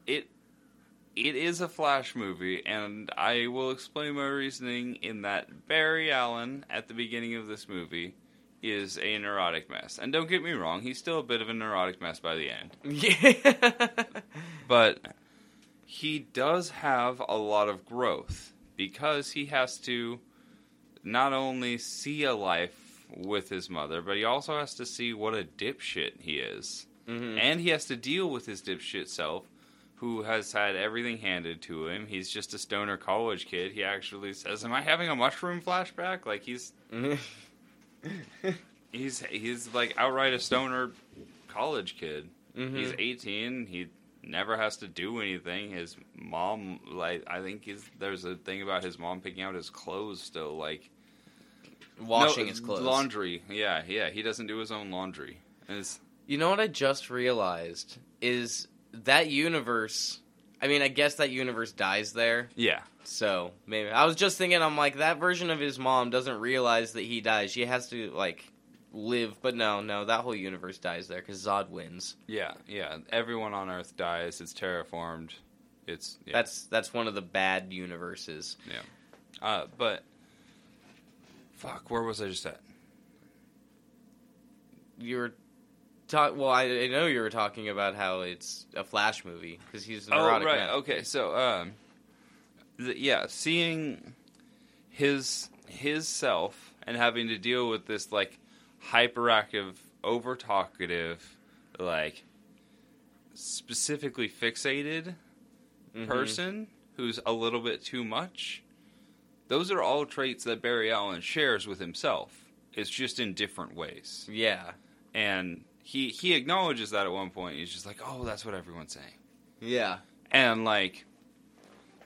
Speaker 4: it it is a Flash movie, and I will explain my reasoning in that Barry Allen at the beginning of this movie is a neurotic mess. And don't get me wrong, he's still a bit of a neurotic mess by the end. [LAUGHS]
Speaker 3: Yeah.
Speaker 4: But he does have a lot of growth because he has to not only see a life with his mother, but he also has to see what a dipshit he is.
Speaker 3: Mhm.
Speaker 4: And he has to deal with his dipshit self, who has had everything handed to him. He's just a stoner college kid. He actually says, Am I having a mushroom flashback? Like, he's. [LAUGHS] He's he's like outright a stoner college kid.
Speaker 3: Mhm.
Speaker 4: He's 18. He never has to do anything. His mom, like, I think there's a thing about his mom picking out his clothes still, like
Speaker 3: Washing
Speaker 4: no,
Speaker 3: his clothes.
Speaker 4: laundry. Yeah, yeah, he doesn't do his own laundry. It's,
Speaker 3: You know what I just realized is that universe. I mean, I guess that universe dies there.
Speaker 4: yeah,
Speaker 3: So maybe I was just thinking. I'm like that version of his mom doesn't realize that he dies. She has to like live, but no, no, that whole universe dies there because Zod wins.
Speaker 4: yeah, yeah. Everyone on Earth dies. It's terraformed. It's yeah.
Speaker 3: That's that's one of the bad universes. Yeah.
Speaker 4: Uh, but fuck, where was I just at?
Speaker 3: You were talk. Well, I, I know you were talking about how it's a Flash movie because he's a
Speaker 4: Oh, right.
Speaker 3: man.
Speaker 4: Okay, so um, the, yeah, seeing his his self and having to deal with this like hyperactive, over talkative, like specifically fixated
Speaker 3: Mhm.
Speaker 4: person who's a little bit too much. Those are all traits that Barry Allen shares with himself. It's just in different ways.
Speaker 3: Yeah,
Speaker 4: And he he acknowledges that at one point. He's just like, "Oh, that's what everyone's saying."
Speaker 3: yeah,
Speaker 4: And like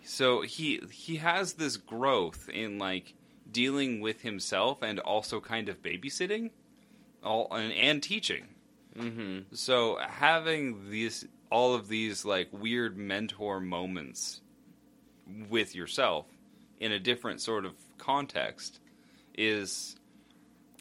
Speaker 4: so he he has this growth in like dealing with himself and also kind of babysitting all and, and teaching.
Speaker 3: hmm
Speaker 4: So having these all of these like weird mentor moments with yourself in a different sort of context is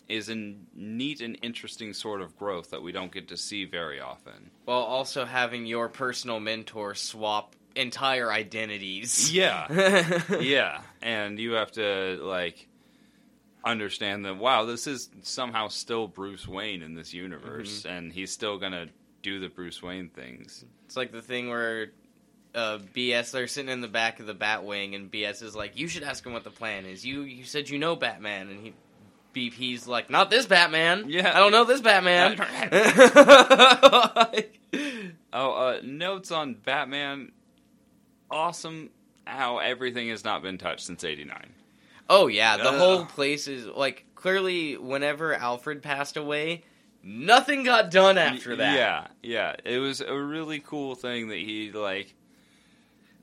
Speaker 4: is a neat and interesting sort of growth that we don't get to see very often.
Speaker 3: While also having your personal mentor swap entire identities.
Speaker 4: Yeah. [LAUGHS] yeah, and you have to like understand that wow, this is somehow still Bruce Wayne in this universe mm-hmm. and he's still going to do the Bruce Wayne things.
Speaker 3: It's like the thing where uh, BS they're sitting in the back of the Batwing, and BS is like, "You should ask him what the plan is. You you said you know Batman," and he BP's like, "Not this Batman.
Speaker 4: Yeah.
Speaker 3: I don't know this Batman." Like- [LAUGHS]
Speaker 4: Oh, uh, notes on Batman. Awesome how everything has not been touched since 89.
Speaker 3: oh yeah, the
Speaker 4: Ugh.
Speaker 3: whole place is like clearly. Whenever Alfred passed away, nothing got done after that.
Speaker 4: Yeah, yeah. It was a really cool thing that he, like,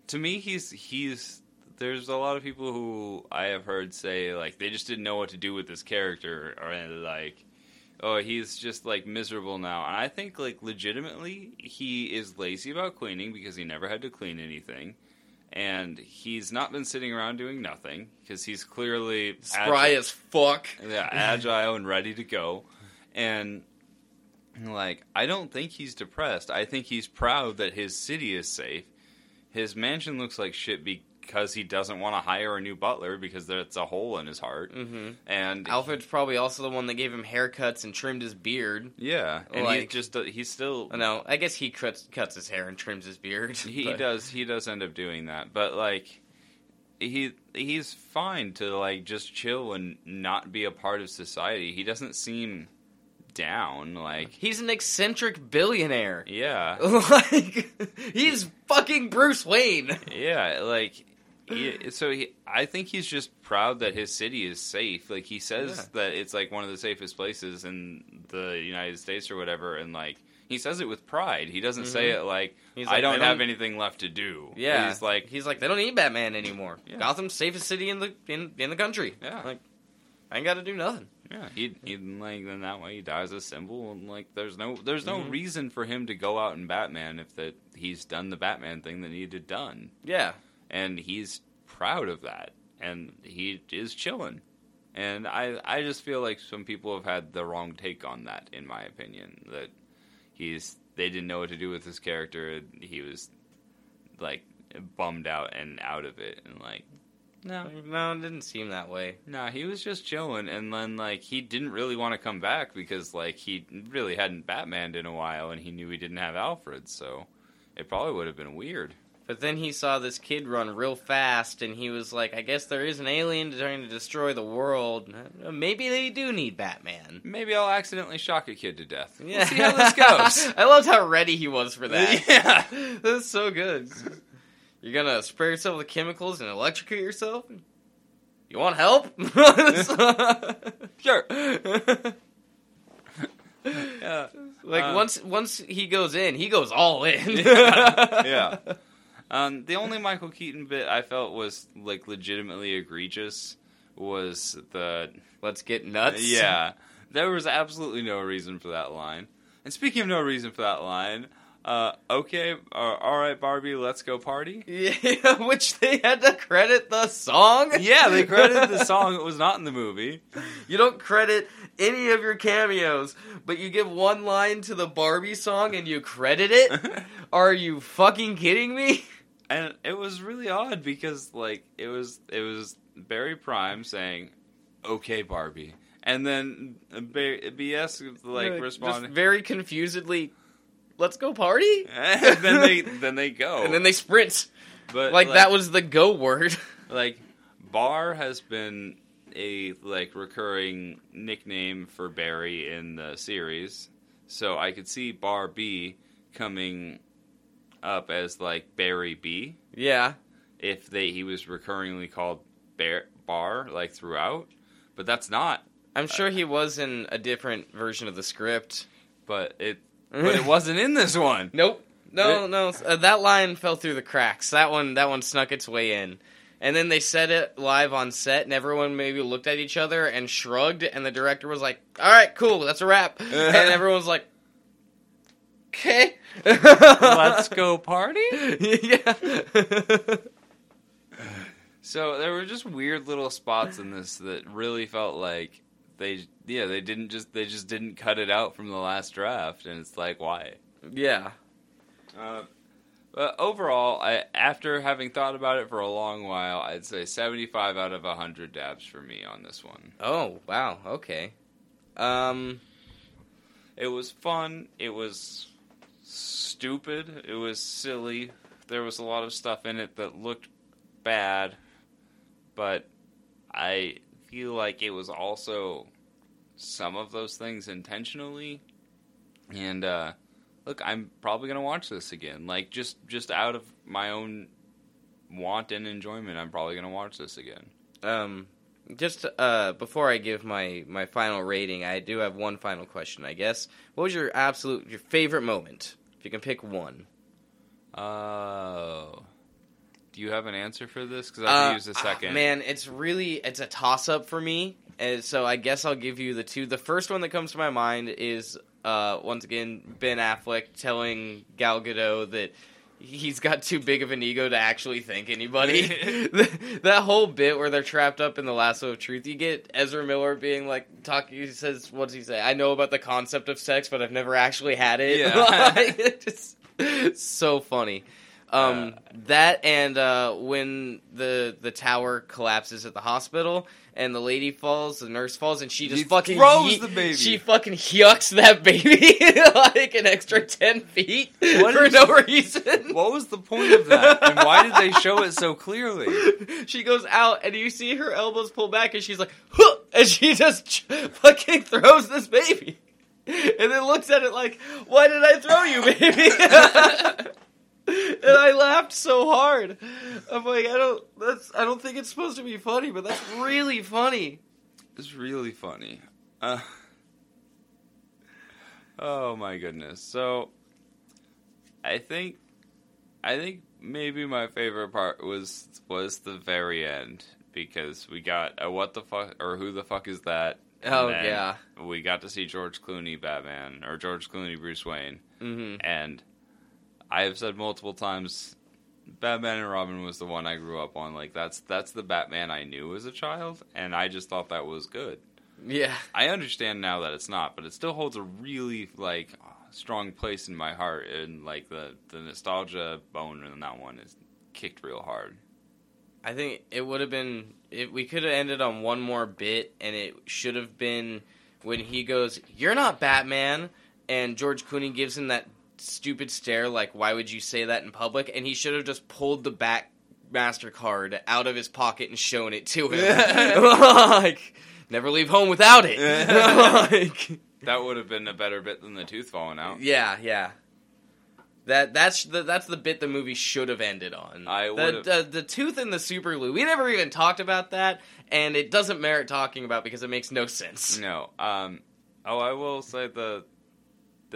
Speaker 4: to me, he's, he's, there's a lot of people who I have heard say, like, they just didn't know what to do with this character, or, like, oh, he's just, like, miserable now. And I think, like, legitimately, he is lazy about cleaning because he never had to clean anything. And he's not been sitting around doing nothing because he's clearly
Speaker 3: spry
Speaker 4: agile-
Speaker 3: as fuck.
Speaker 4: yeah, [LAUGHS] agile and ready to go. And like, I don't think he's depressed. I think he's proud that his city is safe. His mansion looks like shit because he doesn't want to hire a new butler because there's a hole in his heart.
Speaker 3: hmm
Speaker 4: And
Speaker 3: Alfred's probably also the one that gave him haircuts and trimmed his beard.
Speaker 4: yeah, and
Speaker 3: Like-
Speaker 4: he just he's still
Speaker 3: No, I guess he cuts cuts his hair and trims his beard. [LAUGHS]
Speaker 4: he
Speaker 3: but-
Speaker 4: does he does end up doing that, but like he he's fine to like just chill and not be a part of society. He doesn't seem down like [LAUGHS]
Speaker 3: He's an eccentric billionaire.
Speaker 4: yeah. [LAUGHS]
Speaker 3: like he's fucking Bruce Wayne.
Speaker 4: Yeah, like he, so he, I think he's just proud that his city is safe. Like he says
Speaker 3: Yeah.
Speaker 4: that it's like one of the safest places in the United States or whatever, and like he says it with pride. He doesn't say it like
Speaker 3: Mm-hmm.
Speaker 4: I don't have
Speaker 3: don't-"
Speaker 4: anything left to do.
Speaker 3: Yeah,
Speaker 4: he's like
Speaker 3: he's like they don't need Batman anymore.
Speaker 4: Yeah.
Speaker 3: Gotham's safest city in the in, in the country.
Speaker 4: Yeah.
Speaker 3: like I ain't got to do nothing.
Speaker 4: Yeah, he he like then that way he dies a symbol and like there's no there's no
Speaker 3: Mhm.
Speaker 4: reason for him to go out in Batman if that he's done the Batman thing that needed done.
Speaker 3: Yeah,
Speaker 4: and he's proud of that. And he is chilling. And i i just feel like some people have had the wrong take on that in my opinion that he's they didn't know what to do with his character. And he was like bummed out and out of it and like no
Speaker 3: no, it didn't seem that way.
Speaker 4: no he was just chilling and then like he didn't really want to come back because like he really hadn't batmaned in a while and he knew he didn't have alfred so it probably would have been weird
Speaker 3: But then he saw this kid run real fast, and he was like, "I guess there is an alien trying to destroy the world. Maybe they do need Batman."
Speaker 4: Maybe I'll accidentally shock a kid to death.
Speaker 3: Yeah.
Speaker 4: We'll see how this goes. [LAUGHS]
Speaker 3: I loved how ready he was for that. [LAUGHS]
Speaker 4: Yeah.
Speaker 3: That's so good. You're gonna spray yourself with chemicals and electrocute yourself? You want help? [LAUGHS]
Speaker 4: Sure. yeah.
Speaker 3: Like
Speaker 4: Uh,
Speaker 3: once once he goes in, he goes all in. [LAUGHS]
Speaker 4: yeah. Um, the only Michael Keaton bit I felt was like legitimately egregious was the
Speaker 3: Let's get nuts.
Speaker 4: yeah. There was absolutely no reason for that line. And speaking of no reason for that line, uh, okay, uh, all right, Barbie, let's go party. [LAUGHS]
Speaker 3: Yeah, which they had to credit the song.
Speaker 4: Yeah, they credited the [LAUGHS] song. It was not in the movie.
Speaker 3: You don't credit any of your cameos, but you give one line to the Barbie song and you credit it? [LAUGHS] Are you fucking kidding me?
Speaker 4: and it was really odd because like it was it was Barry Prime saying, "Okay, Barbie," and then BS like
Speaker 3: Just
Speaker 4: responding,
Speaker 3: very confusedly, let's go party? [LAUGHS]
Speaker 4: and then they then they go,
Speaker 3: And then they sprint.
Speaker 4: but
Speaker 3: Like, that was the go word. [LAUGHS]
Speaker 4: like Bar has been a like recurring nickname for Barry in the series, so I could see Bar B coming up as like Barry B
Speaker 3: yeah.
Speaker 4: if they he was recurringly called Bear Bar like throughout, but that's not.
Speaker 3: I'm sure he was in a different version of the script.
Speaker 4: But it but it wasn't in this one. [LAUGHS]
Speaker 3: Nope. No, no. Uh, that line fell through the cracks. That one, that one snuck its way in. And then they said it live on set, and everyone maybe looked at each other and shrugged, and the director was like, "All right, cool, that's a wrap." [LAUGHS] and everyone was like, "Okay,
Speaker 4: Let's go [LAUGHS] party.
Speaker 3: yeah.
Speaker 4: So there were just weird little spots in this that really felt like they yeah they didn't just they just didn't cut it out from the last draft and it's like why
Speaker 3: yeah.
Speaker 4: uh, but overall I after having thought about it for a long while I'd say 75 out of 100 dabs for me on this one
Speaker 3: Oh wow. Okay. Um.
Speaker 4: it was fun it was stupid it was silly there was a lot of stuff in it that looked bad but I feel like it was also some of those things intentionally. And uh, look, I'm probably gonna watch this again. Like just just out of my own want and enjoyment, I'm probably gonna watch this again.
Speaker 3: Um. Just uh, before I give my my final rating, I do have one final question. I guess. What was your absolute your favorite moment? If you can pick one.
Speaker 4: Oh. Do you have an answer for this? Because I
Speaker 3: Uh,
Speaker 4: use a
Speaker 3: ah,
Speaker 4: second.
Speaker 3: man, it's really it's a toss up for me, and so I guess I'll give you the two. The first one that comes to my mind is uh, once again Ben Affleck telling Gal Gadot that he's got too big of an ego to actually thank anybody. [LAUGHS] [LAUGHS] that whole bit where they're trapped up in the lasso of truth, you get Ezra Miller being like talking. He says, "What does he say? I know about the concept of sex, but I've never actually had it."
Speaker 4: Yeah. [LAUGHS]
Speaker 3: Like, it's just so funny. Um, that and uh, when the the tower collapses at the hospital and the lady falls, the nurse falls, and she just fucking
Speaker 4: throws
Speaker 3: ye-
Speaker 4: the baby.
Speaker 3: She fucking yucks that baby [LAUGHS] like an extra ten feet
Speaker 4: What
Speaker 3: for no reason.
Speaker 4: What was the point of that? and why did they show it so clearly? [LAUGHS]
Speaker 3: she goes out and you see her elbows pull back and she's like, huh! and she just ch- fucking throws this baby. And then looks at it like, why did I throw you, baby? [LAUGHS] and I laughed so hard. I'm like, I don't, that's, I don't think it's supposed to be funny, but that's really funny.
Speaker 4: It's really funny. Uh, oh my goodness. So I think I think maybe my favorite part was was the very end because we got a what the fuck or who the fuck is that?
Speaker 3: Oh yeah.
Speaker 4: We got to see George Clooney Batman or George Clooney Bruce Wayne
Speaker 3: hmm
Speaker 4: and I have said multiple times Batman and Robin was the one I grew up on. Like that's that's the Batman I knew as a child and I just thought that was good.
Speaker 3: Yeah.
Speaker 4: I understand now that it's not, but it still holds a really like strong place in my heart, and like the the nostalgia bone in that one is kicked real hard.
Speaker 3: I think it would have been if we could have ended on one more bit, and it should have been when he goes, "You're not Batman," and George Clooney gives him that stupid stare, like, "Why would you say that in public?" And he should have just pulled the back Mastercard out of his pocket and shown it to him, [LAUGHS] [LAUGHS] like, never leave home without it. [LAUGHS] like,
Speaker 4: That would have been a better bit than the tooth falling out.
Speaker 3: yeah, yeah. That that's the that's the bit the movie should have ended on.
Speaker 4: I
Speaker 3: the, the the tooth and the super glue. We never even talked about that, and it doesn't merit talking about because it makes no sense.
Speaker 4: No. Um. Oh, I will say the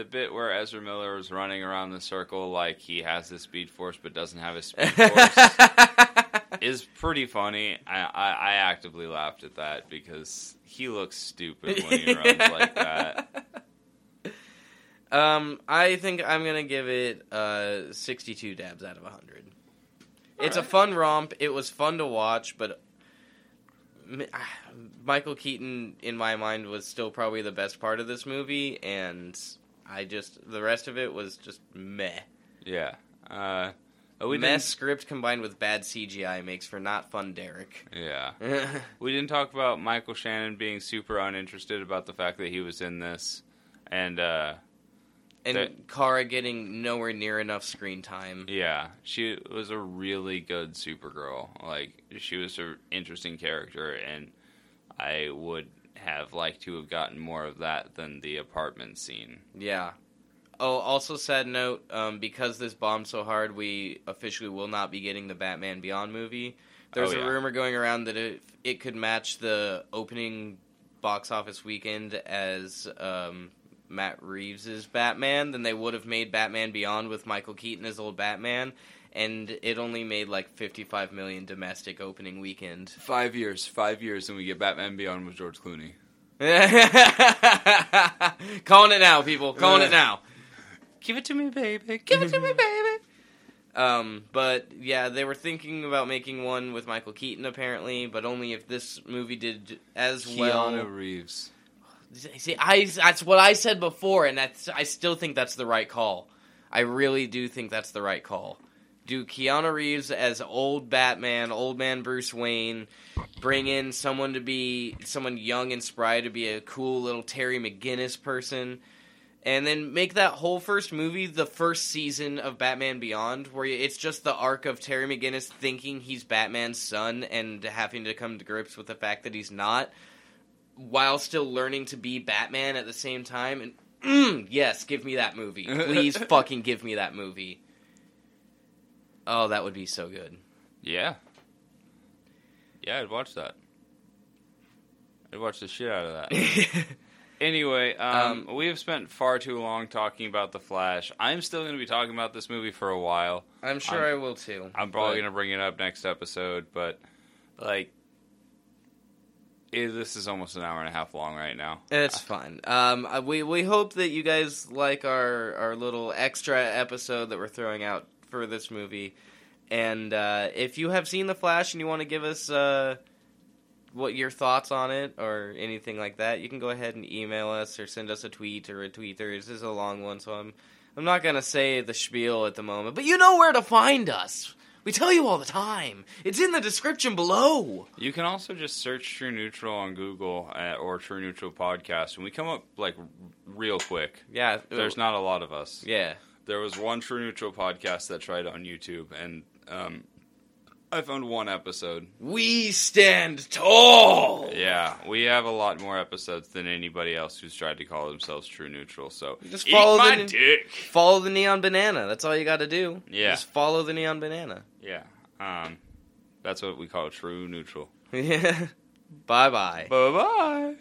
Speaker 4: the bit where Ezra Miller was running around the circle like he has the Speed Force but doesn't have a Speed [LAUGHS] Force is pretty funny. I, I, I actively laughed at that because he looks stupid when he runs like that.
Speaker 3: Um, I think I'm gonna give it uh 62 dabs out of 100. It's a fun romp. It was fun to watch, but ah, Michael Keaton, in my mind, was still probably the best part of this movie, and I just the rest of it was just meh.
Speaker 4: Yeah. Uh, oh, we
Speaker 3: meh
Speaker 4: didn't,
Speaker 3: script combined with bad CGI makes for not fun Derek.
Speaker 4: yeah. [LAUGHS] We didn't talk about Michael Shannon being super uninterested about the fact that he was in this, and uh,
Speaker 3: and
Speaker 4: That-
Speaker 3: Kara getting nowhere near enough screen time.
Speaker 4: yeah, she was a really good Supergirl. Like she was an interesting character, and I would have liked to have gotten more of that than the apartment scene.
Speaker 3: Yeah. Oh, also sad note, um, because this bombed so hard, we officially will not be getting the Batman Beyond movie. There's
Speaker 4: Oh,
Speaker 3: a rumor going around that if it could match the opening box office weekend as um, Matt Reeves' Batman, then they would have made Batman Beyond with Michael Keaton as old Batman, and it only made like 55 million domestic opening weekend.
Speaker 4: Five years, five years, and we get Batman Beyond with George Clooney. [LAUGHS]
Speaker 3: Calling it now, people. Calling it now.
Speaker 4: Give it to me, baby. Give it to me, baby.
Speaker 3: Um, but yeah, they were thinking about making one with Michael Keaton apparently, but only if this movie did as
Speaker 4: Keanu
Speaker 3: well.
Speaker 4: Reeves.
Speaker 3: See, I that's what I said before, and that's I still think that's the right call. I really do think that's the right call. Do Keanu Reeves as old Batman, old man Bruce Wayne, bring in someone to be someone young and spry to be a cool little Terry McGinnis person, and then make that whole first movie the first season of Batman Beyond, where it's just the arc of Terry McGinnis thinking he's Batman's son and having to come to grips with the fact that he's not, while still learning to be Batman at the same time. And mm, yes, give me that movie, [LAUGHS] please, fucking give me that movie. Oh, that would be so good.
Speaker 4: Yeah. Yeah, I'd watch that. I'd watch the shit out of that. [LAUGHS] Anyway, um, we have spent far too long talking about The Flash. I'm still going to be talking about this movie for a while.
Speaker 3: I'm sure I will too.
Speaker 4: I'm probably
Speaker 3: but-
Speaker 4: going to bring it up next episode, but, like, eh, this is almost an hour and a half long right now.
Speaker 3: It's fine. Um, uh, we we hope that you guys like our our little extra episode that we're throwing out for this movie. And uh, if you have seen The Flash and you want to give us uh, what your thoughts on it or anything like that, you can go ahead and email us or send us a tweet or a tweeter. This is a long one, so I'm I'm not gonna say the spiel at the moment, but you know where to find us. We tell you all the time. It's in the description below.
Speaker 4: You can also just search True Neutral on Google uh, or True Neutral Podcast, and we come up, like, real quick.
Speaker 3: Yeah,
Speaker 4: There's not a lot of us.
Speaker 3: Yeah.
Speaker 4: There was one True Neutral podcast that tried on YouTube, and um, I found one episode.
Speaker 3: We stand tall.
Speaker 4: Yeah, we have a lot more episodes than anybody else who's tried to call themselves True Neutral. So
Speaker 3: Just follow the-
Speaker 4: dick.
Speaker 3: Follow the neon banana. That's all you got to do.
Speaker 4: Yeah.
Speaker 3: Just follow the neon banana.
Speaker 4: Yeah, um, that's what we call True Neutral. [LAUGHS]
Speaker 3: Yeah. bye bye.
Speaker 4: Bye bye.